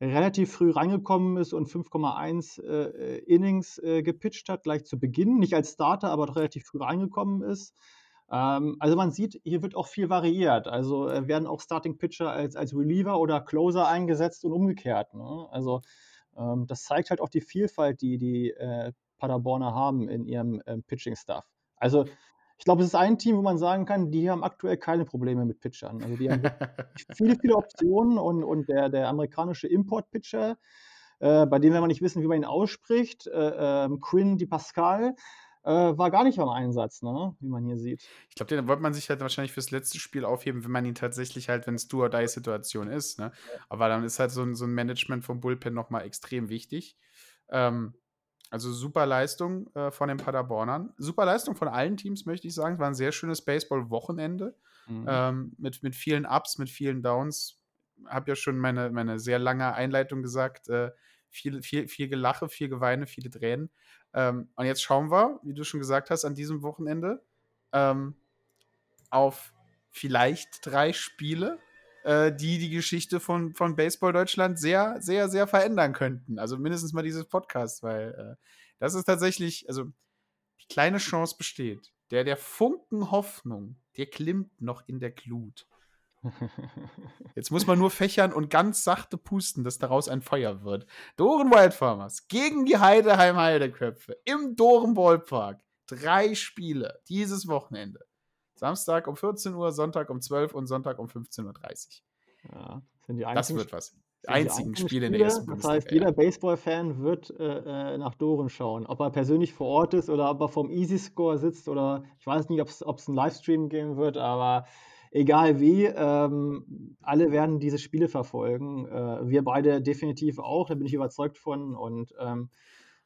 relativ früh reingekommen ist und 5,1 äh, Innings äh, gepitcht hat, gleich zu Beginn. Nicht als Starter, aber relativ früh reingekommen ist. Ähm, also man sieht, hier wird auch viel variiert. Also äh, werden auch Starting Pitcher als, als Reliever oder Closer eingesetzt und umgekehrt. Ne? Also ähm, das zeigt halt auch die Vielfalt, die die äh, Paderborner haben in ihrem ähm, Pitching-Staff. Also ich glaube, es ist ein Team, wo man sagen kann, die haben aktuell keine Probleme mit Pitchern. Also die haben [LAUGHS] viele, viele Optionen und, und der, der amerikanische Import-Pitcher, äh, bei dem wir nicht wissen, wie man ihn ausspricht, äh, äh, Quinn Di Pascal, äh, war gar nicht am Einsatz, ne? wie man hier sieht. Ich glaube, den wollte man sich halt wahrscheinlich fürs letzte Spiel aufheben, wenn man ihn tatsächlich halt, wenn es Do-or-Die-Situation ist. Ne? Aber dann ist halt so ein, so ein Management vom Bullpen nochmal extrem wichtig. Ähm, also super Leistung äh, von den Paderbornern. Super Leistung von allen Teams, möchte ich sagen. Es war ein sehr schönes Baseball-Wochenende mhm. ähm, mit, mit vielen Ups, mit vielen Downs. Habe ja schon meine, meine sehr lange Einleitung gesagt. Äh, viel, viel, viel Gelache, viel Geweine, viele Tränen. Ähm, und jetzt schauen wir, wie du schon gesagt hast, an diesem Wochenende ähm, auf vielleicht drei Spiele, äh, die die Geschichte von, von Baseball Deutschland sehr, sehr, sehr verändern könnten. Also mindestens mal dieses Podcast, weil äh, das ist tatsächlich, also die kleine Chance besteht. Der, der Funken Hoffnung, der klimmt noch in der Glut. [LAUGHS] Jetzt muss man nur fächern und ganz sachte pusten, dass daraus ein Feuer wird. Doren Wildfarmers gegen die Heideheim Heideköpfe im Doren Ballpark. Drei Spiele dieses Wochenende. Samstag um 14 Uhr, Sonntag um 12 Uhr und Sonntag um 15.30 Uhr. Ja, sind die das wird was. Die einzigen Spiele, Spiele in der ersten Bundesliga. Das heißt, jeder Baseball-Fan wird äh, äh, nach Doren schauen. Ob er persönlich vor Ort ist oder ob er vom Easy Score sitzt oder ich weiß nicht, ob es einen Livestream geben wird, aber egal wie, ähm, alle werden diese Spiele verfolgen. Äh, wir beide definitiv auch, da bin ich überzeugt von. Und ähm,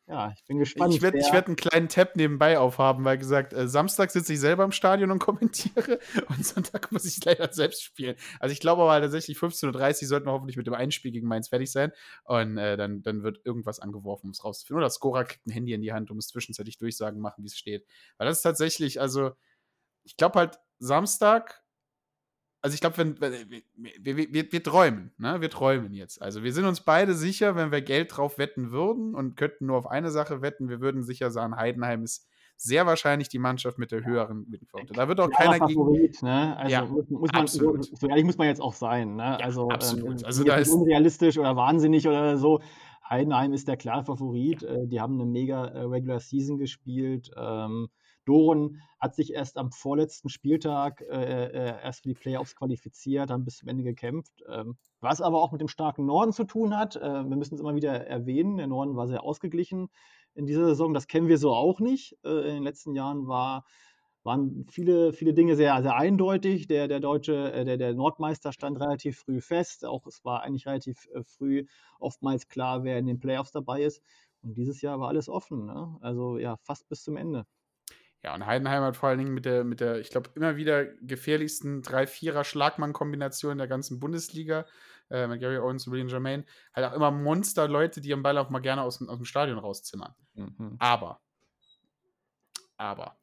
ja, ich bin gespannt. Ich werde werd einen kleinen Tab nebenbei aufhaben, weil gesagt, äh, Samstag sitze ich selber im Stadion und [LAUGHS] kommentiere und Sonntag muss ich leider selbst spielen. Also ich glaube aber tatsächlich 15.30 Uhr sollten wir hoffentlich mit dem Einspiel gegen Mainz fertig sein und äh, dann, dann wird irgendwas angeworfen, um es rauszufinden. Oder Scora kriegt ein Handy in die Hand und muss zwischenzeitlich Durchsagen machen, wie es steht. Weil das ist tatsächlich, also ich glaube halt Samstag also ich glaube, wenn, wir, wir, wir, wir, träumen, ne? Wir träumen jetzt. Also wir sind uns beide sicher, wenn wir Geld drauf wetten würden und könnten nur auf eine Sache wetten, wir würden sicher sagen, Heidenheim ist sehr wahrscheinlich die Mannschaft mit der höheren Mittenquote. Da wird auch keiner Favorit, gegen. Ne? Also ja, muss, muss man, absolut. So, so, ehrlich muss man jetzt auch sein. Ne? Ja, also, absolut. Ähm, also da ist unrealistisch oder wahnsinnig oder so. Heidenheim ist der klare Favorit. Ja. Äh, die haben eine mega äh, Regular Season gespielt. Ähm, Doren hat sich erst am vorletzten Spieltag äh, äh, erst für die Playoffs qualifiziert, haben bis zum Ende gekämpft. Ähm, was aber auch mit dem starken Norden zu tun hat. Äh, wir müssen es immer wieder erwähnen. Der Norden war sehr ausgeglichen in dieser Saison. Das kennen wir so auch nicht. Äh, in den letzten Jahren war, waren viele, viele Dinge sehr, sehr eindeutig. Der, der deutsche, äh, der, der Nordmeister stand relativ früh fest. Auch es war eigentlich relativ früh oftmals klar, wer in den Playoffs dabei ist. Und dieses Jahr war alles offen. Ne? Also ja, fast bis zum Ende. Ja, und Heidenheim hat vor allen Dingen mit der, mit der ich glaube, immer wieder gefährlichsten 3-4er-Schlagmann-Kombination der ganzen Bundesliga, äh, mit Gary Owens und William Germain, halt auch immer Monster-Leute, die ihren Ball auch mal gerne aus, aus dem Stadion rauszimmern. Mhm. Aber, aber,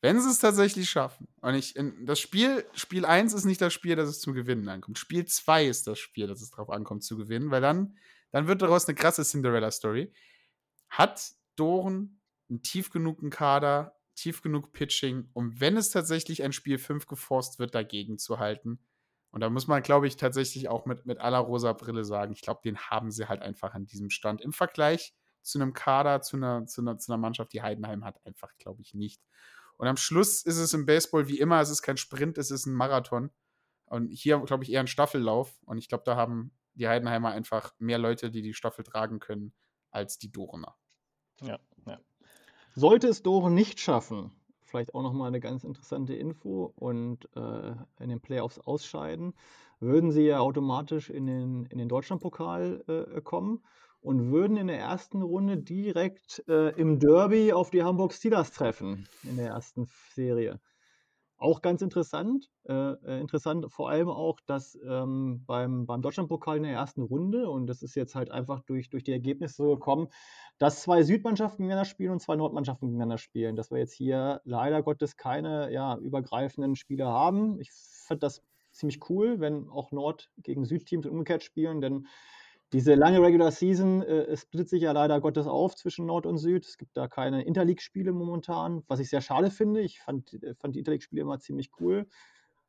wenn sie es tatsächlich schaffen, und ich, in, das Spiel, Spiel 1 ist nicht das Spiel, das es zum Gewinnen ankommt. Spiel 2 ist das Spiel, das es darauf ankommt zu gewinnen, weil dann, dann wird daraus eine krasse Cinderella-Story. Hat Doren einen tief genugen Kader, tief genug Pitching, um wenn es tatsächlich ein Spiel 5 geforst wird, dagegen zu halten. Und da muss man, glaube ich, tatsächlich auch mit, mit aller rosa Brille sagen, ich glaube, den haben sie halt einfach an diesem Stand. Im Vergleich zu einem Kader, zu einer, zu einer, zu einer Mannschaft, die Heidenheim hat, einfach, glaube ich, nicht. Und am Schluss ist es im Baseball wie immer, es ist kein Sprint, es ist ein Marathon. Und hier, glaube ich, eher ein Staffellauf. Und ich glaube, da haben die Heidenheimer einfach mehr Leute, die die Staffel tragen können, als die Dorener. Ja. Sollte es Dore nicht schaffen, vielleicht auch nochmal eine ganz interessante Info, und äh, in den Playoffs ausscheiden, würden sie ja automatisch in den, in den Deutschlandpokal äh, kommen und würden in der ersten Runde direkt äh, im Derby auf die Hamburg Steelers treffen, in der ersten Serie. Auch ganz interessant. Äh, äh, interessant vor allem auch, dass ähm, beim, beim Deutschlandpokal in der ersten Runde, und das ist jetzt halt einfach durch, durch die Ergebnisse so gekommen, dass zwei Südmannschaften gegeneinander spielen und zwei Nordmannschaften gegeneinander spielen. Dass wir jetzt hier leider Gottes keine ja, übergreifenden Spiele haben. Ich fand das ziemlich cool, wenn auch Nord gegen Südteams umgekehrt spielen, denn diese lange Regular Season äh, splittet sich ja leider Gottes auf zwischen Nord und Süd. Es gibt da keine Interleague-Spiele momentan, was ich sehr schade finde. Ich fand, äh, fand die Interleague-Spiele immer ziemlich cool.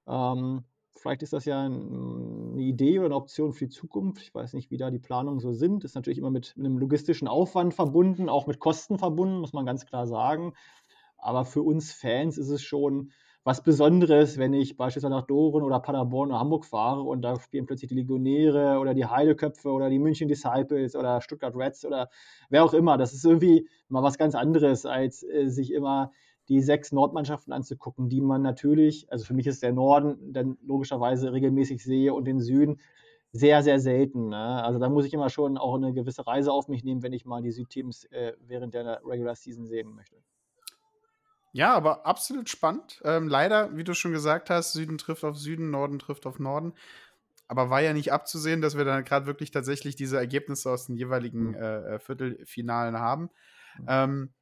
Ähm, vielleicht ist das ja eine Idee oder eine Option für die Zukunft. Ich weiß nicht, wie da die Planungen so sind. Ist natürlich immer mit, mit einem logistischen Aufwand verbunden, auch mit Kosten verbunden, muss man ganz klar sagen. Aber für uns Fans ist es schon was Besonderes, wenn ich beispielsweise nach Doren oder Paderborn oder Hamburg fahre und da spielen plötzlich die Legionäre oder die Heideköpfe oder die München Disciples oder Stuttgart Reds oder wer auch immer. Das ist irgendwie mal was ganz anderes, als äh, sich immer die sechs Nordmannschaften anzugucken, die man natürlich, also für mich ist der Norden dann logischerweise regelmäßig sehe und den Süden sehr, sehr selten. Ne? Also da muss ich immer schon auch eine gewisse Reise auf mich nehmen, wenn ich mal die Südteams äh, während der Regular Season sehen möchte. Ja, aber absolut spannend. Ähm, leider, wie du schon gesagt hast, Süden trifft auf Süden, Norden trifft auf Norden. Aber war ja nicht abzusehen, dass wir dann gerade wirklich tatsächlich diese Ergebnisse aus den jeweiligen mhm. äh, äh, Viertelfinalen haben. Mhm. Ähm,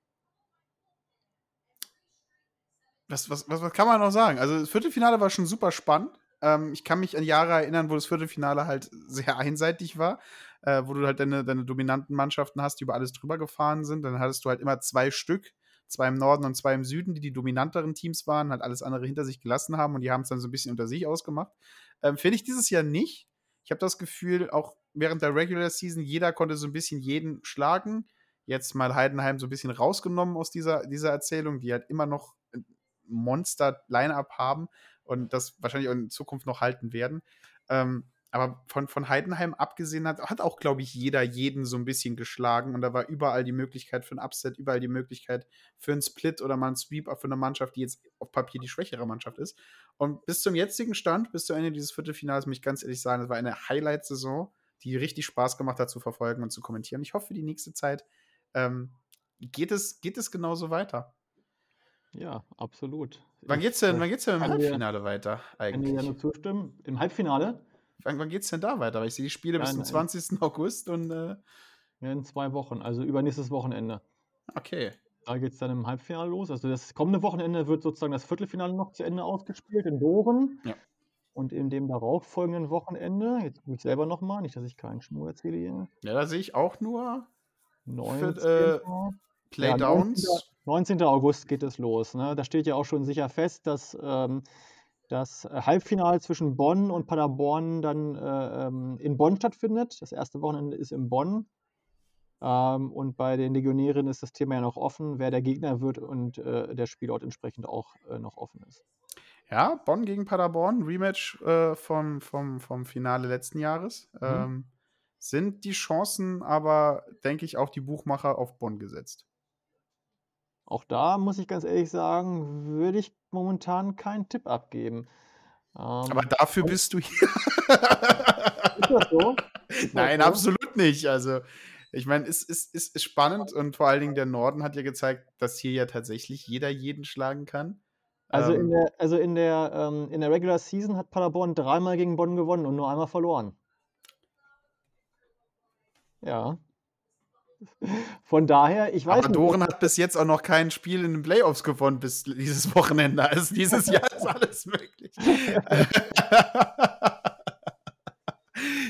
was, was, was, was, kann man noch sagen? Also, das Viertelfinale war schon super spannend. Ähm, ich kann mich an Jahre erinnern, wo das Viertelfinale halt sehr einseitig war, äh, wo du halt deine, deine dominanten Mannschaften hast, die über alles drüber gefahren sind. Dann hattest du halt immer zwei Stück zwei im Norden und zwei im Süden, die die dominanteren Teams waren, halt alles andere hinter sich gelassen haben und die haben es dann so ein bisschen unter sich ausgemacht. Ähm, Finde ich dieses Jahr nicht. Ich habe das Gefühl, auch während der Regular Season, jeder konnte so ein bisschen jeden schlagen. Jetzt mal Heidenheim so ein bisschen rausgenommen aus dieser, dieser Erzählung, die halt immer noch Monster-Line-Up haben und das wahrscheinlich auch in Zukunft noch halten werden. Ähm, aber von, von Heidenheim abgesehen hat, hat auch, glaube ich, jeder jeden so ein bisschen geschlagen. Und da war überall die Möglichkeit für ein Upset, überall die Möglichkeit für einen Split oder mal einen Sweep für eine Mannschaft, die jetzt auf Papier die schwächere Mannschaft ist. Und bis zum jetzigen Stand, bis zu Ende dieses Viertelfinals, muss ich ganz ehrlich sagen, das war eine Highlight-Saison, die richtig Spaß gemacht hat zu verfolgen und zu kommentieren. Ich hoffe, die nächste Zeit Ähm, geht, es, geht es genauso weiter? Ja, absolut. Wann Ich, geht's denn, äh, wann geht's denn im Halbfinale weiter kann dir ja eigentlich? nur zustimmen. Im Halbfinale, Wann, wann geht's denn da weiter? Weil ich sehe die Spiele bis Ja, zum nein. 20. August und äh, ja, in zwei Wochen, also übernächstes Wochenende. okay. Da geht es dann im Halbfinale los. Also das kommende Wochenende wird sozusagen das Viertelfinale noch zu Ende ausgespielt in Doren. Ja. Und in dem darauffolgenden Wochenende, jetzt gucke ich selber nochmal, nicht, dass ich keinen Schmur erzähle hier. Ja, da sehe ich auch nur 19. äh, Playdowns. 19. 19. August geht es los. Ne? Da steht ja auch schon sicher fest, dass ähm, das Halbfinale zwischen Bonn und Paderborn dann äh, ähm, in Bonn stattfindet. Das erste Wochenende ist in Bonn. Ähm, und bei den Legionären ist das Thema ja noch offen, wer der Gegner wird und äh, der Spielort entsprechend auch äh, noch offen ist. Ja, Bonn gegen Paderborn, Rematch äh, vom, vom, vom Finale letzten Jahres. Mhm. Ähm, sind die Chancen aber, denke ich, auch die Buchmacher auf Bonn gesetzt. Auch da muss ich ganz ehrlich sagen, würde ich momentan keinen Tipp abgeben. Ähm, Aber dafür bist du hier. ist das so? [LAUGHS] Ist das Nein, so? absolut nicht. Also, ich meine, es ist, ist, ist spannend und vor allen Dingen der Norden hat ja gezeigt, dass hier ja tatsächlich jeder jeden schlagen kann. Also in Ähm, der, also in der, ähm, in der Regular Season hat Paderborn dreimal gegen Bonn gewonnen und nur einmal verloren. Ja. Von daher, ich weiß aber nicht. Doren hat bis jetzt auch noch kein Spiel in den Playoffs gewonnen bis dieses Wochenende. Also dieses Jahr ist alles möglich. [LAUGHS]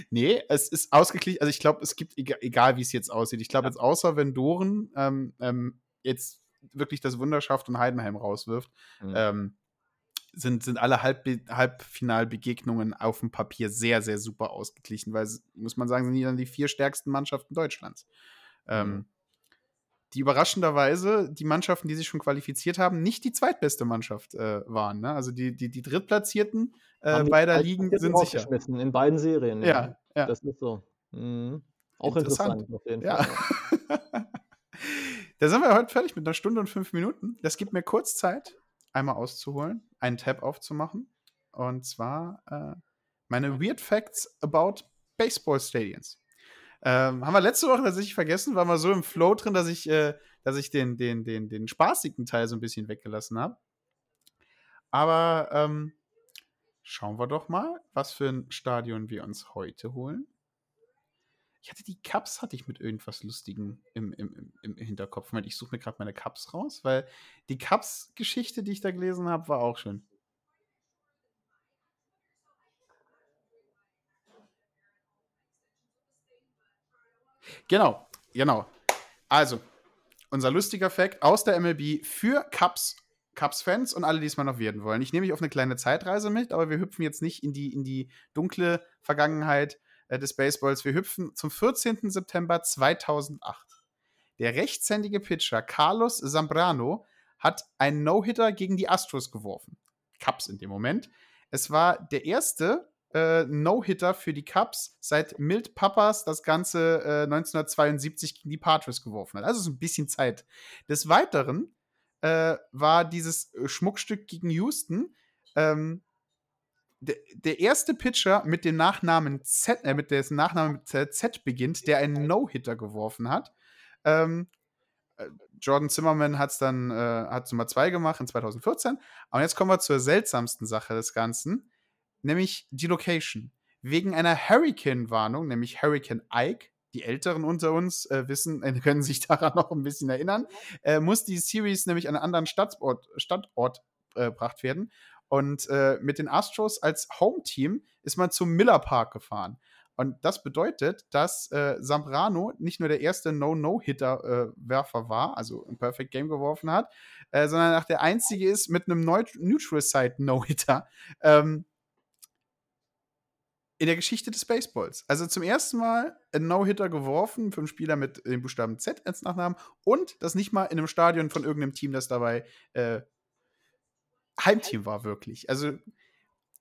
nee, es ist ausgeglichen. Also ich glaube, es gibt, egal, egal wie es jetzt aussieht. Ich glaube jetzt außer wenn Doren ähm, ähm, jetzt wirklich das Wunder schafft und Heidenheim rauswirft, Mhm. ähm, sind, sind alle Halb Halbfinalbegegnungen auf dem Papier sehr, sehr super ausgeglichen, weil, muss man sagen, sind die dann die vier stärksten Mannschaften Deutschlands. Ähm, Mhm. die überraschenderweise die Mannschaften, die sich schon qualifiziert haben, nicht die zweitbeste Mannschaft äh, waren. Ne? Also die, die, die Drittplatzierten äh, beider Ligen sind sicher. In beiden Serien. Ja, ja. Das ist so. Mhm. Auch Interessant. interessant, auf jeden Ja. Fall. [LAUGHS] da sind wir heute fertig mit einer Stunde und fünf Minuten. Das gibt mir kurz Zeit, einmal auszuholen, einen Tab aufzumachen. Und zwar äh, meine Weird Facts about Baseball Stadiums. Ähm, haben wir letzte Woche tatsächlich vergessen, waren wir so im Flow drin, dass ich, äh, dass ich den, den, den, den spaßigen Teil so ein bisschen weggelassen habe. Aber ähm, schauen wir doch mal, was für ein Stadion wir uns heute holen. Ich hatte die Cups, hatte ich mit irgendwas Lustigem im, im, im, Hinterkopf. Ich suche mir gerade meine Cups raus, weil die Cups-Geschichte, die ich da gelesen habe, war auch schön. Genau, genau. Also, unser lustiger Fact aus der MLB für Cups, Cups-Fans und alle, die es mal noch werden wollen. Ich nehme mich auf eine kleine Zeitreise mit, aber wir hüpfen jetzt nicht in die, in die dunkle Vergangenheit äh, des Baseballs. Wir hüpfen zum 14. September 2008. Der rechtshändige Pitcher Carlos Zambrano hat einen No-Hitter gegen die Astros geworfen. Cubs in dem Moment. Es war der erste äh, No-Hitter für die Cubs seit Milt Papas das Ganze äh, 1972 gegen die Padres geworfen hat. Also so ein bisschen Zeit. Des Weiteren äh, war dieses äh, Schmuckstück gegen Houston ähm, der, erste Pitcher mit dem Nachnamen Z, äh, mit dessen Nachnamen Z, beginnt, der einen No-Hitter geworfen hat. Ähm, äh, Jordan Zimmerman hat es dann äh, hat Nummer 2 gemacht in 2014. Und jetzt kommen wir zur seltsamsten Sache des Ganzen, nämlich die Location. Wegen einer Hurricane-Warnung, nämlich Hurricane Ike, die Älteren unter uns äh, wissen, äh, können sich [LAUGHS] daran noch ein bisschen erinnern, äh, muss die Series nämlich an einen anderen Stadtort, Stadtort äh, gebracht werden. Und äh, mit den Astros als Home-Team ist man zum Miller Park gefahren. Und das bedeutet, dass Zambrano nicht nur der erste No-No-Hitter-Werfer war, also ein Perfect Game geworfen hat, sondern auch der einzige ist mit einem Neut Neutral Side No-Hitter ähm, in der Geschichte des Baseballs. Also zum ersten Mal ein No-Hitter geworfen für einen Spieler mit dem Buchstaben Z als Nachnamen und das nicht mal in einem Stadion von irgendeinem Team, das dabei äh, Heimteam war, wirklich. Also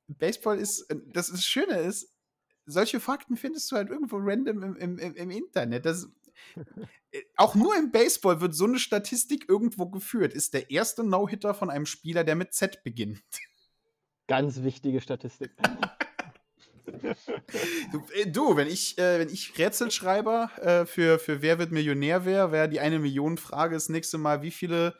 Baseball ist, das, das Schöne ist, solche Fakten findest du halt irgendwo random im, im, im, Internet. Das, auch nur im Baseball wird so eine Statistik irgendwo geführt. Ist der erste No-Hitter von einem Spieler, der mit Z beginnt. Ganz wichtige Statistik. Du, äh, du, wenn ich, äh, wenn ich Rätselschreiber äh, für, für Wer wird Millionär wäre, wäre die eine Million Frage das nächste Mal, wie viele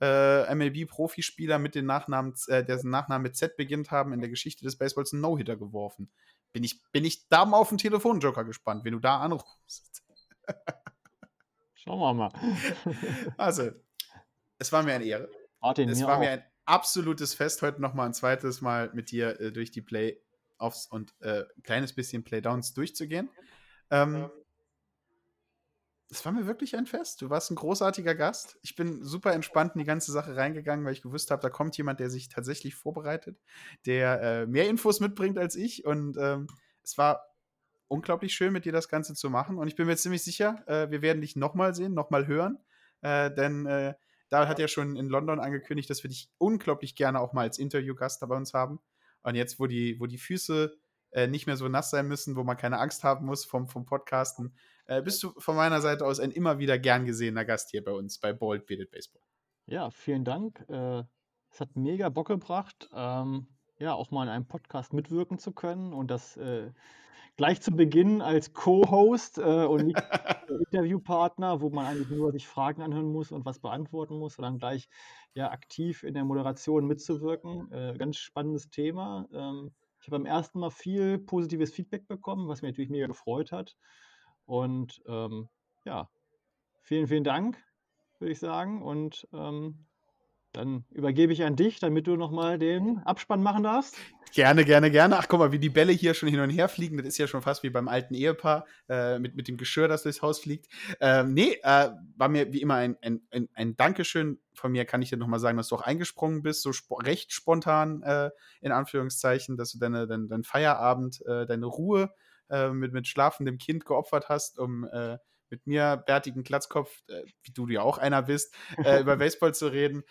äh, MLB-Profispieler mit den Nachnamen, äh, dessen Nachname mit Z beginnt haben, in der Geschichte des Baseballs einen No-Hitter geworfen. Bin ich, bin ich da mal auf den Telefonjoker gespannt, wenn du da anrufst. Schauen wir mal. Also, es war mir eine Ehre. Martin, es war auch. mir ein absolutes Fest, heute nochmal ein zweites Mal mit dir äh, durch die Playoffs und äh, ein kleines bisschen Playdowns durchzugehen. Ähm, es war mir wirklich ein Fest. Du warst ein großartiger Gast. Ich bin super entspannt in die ganze Sache reingegangen, weil ich gewusst habe, da kommt jemand, der sich tatsächlich vorbereitet, der äh, mehr Infos mitbringt als ich. Und ähm, es war unglaublich schön, mit dir das Ganze zu machen. Und ich bin mir ziemlich sicher, äh, wir werden dich nochmal sehen, nochmal hören. Äh, denn äh, da hat ja schon in London angekündigt, dass wir dich unglaublich gerne auch mal als Interviewgast da bei uns haben. Und jetzt, wo die, wo die Füße äh, nicht mehr so nass sein müssen, wo man keine Angst haben muss vom, vom Podcasten, äh, bist du von meiner Seite aus ein immer wieder gern gesehener Gast hier bei uns bei Bold Bearded Baseball. Ja, vielen Dank. Äh, es hat mega Bock gebracht, ähm, ja, auch mal in einem Podcast mitwirken zu können und das äh, gleich zu Beginn als Co-Host äh, und nicht [LAUGHS] Interviewpartner, wo man eigentlich nur sich Fragen anhören muss und was beantworten muss, sondern gleich ja aktiv in der Moderation mitzuwirken. Äh, ganz spannendes Thema. Ähm, ich habe beim ersten Mal viel positives Feedback bekommen, was mich natürlich mega gefreut hat. Und ähm, ja, vielen, vielen Dank, würde ich sagen. Und ähm, dann übergebe ich an dich, damit du nochmal den Abspann machen darfst. Gerne, gerne, gerne. Ach, guck mal, wie die Bälle hier schon hin und her fliegen. Das ist ja schon fast wie beim alten Ehepaar äh, mit, mit dem Geschirr, das durchs Haus fliegt. Ähm, nee, äh, war mir wie immer ein, ein, ein, ein Dankeschön. Von mir kann ich dir nochmal sagen, dass du auch eingesprungen bist, so spo recht spontan, äh, in Anführungszeichen, dass du deine, dein, dein Feierabend, äh, deine Ruhe äh, mit, mit schlafendem Kind geopfert hast, um äh, mit mir, bärtigen Glatzkopf, wie du ja auch einer bist, [LAUGHS] über Baseball zu reden.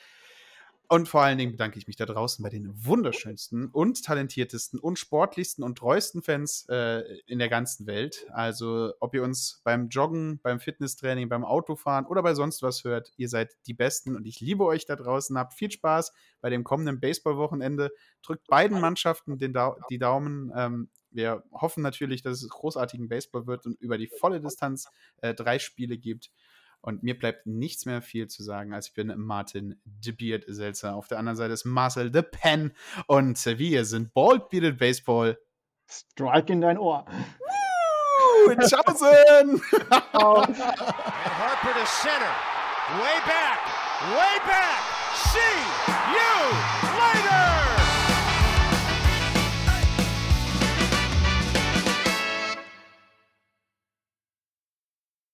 Und vor allen Dingen bedanke ich mich da draußen bei den wunderschönsten und talentiertesten und sportlichsten und treuesten Fans äh, in der ganzen Welt. Also, ob ihr uns beim Joggen, beim Fitnesstraining, beim Autofahren oder bei sonst was hört, ihr seid die Besten und ich liebe euch da draußen. Habt viel Spaß bei dem kommenden Baseballwochenende. Drückt beiden Mannschaften den da die Daumen. Ähm, wir hoffen natürlich, dass es großartigen Baseball wird und über die volle Distanz äh, drei Spiele gibt. Und mir bleibt nichts mehr viel zu sagen, als ich bin Martin The Beard Seltzer. Auf der anderen Seite ist Marcel The Pen. Und wir sind Bald Bearded Baseball. Strike in dein Ohr. Woo! Tschaußen! [LAUGHS] And Harper to center. Way back. Way back. See.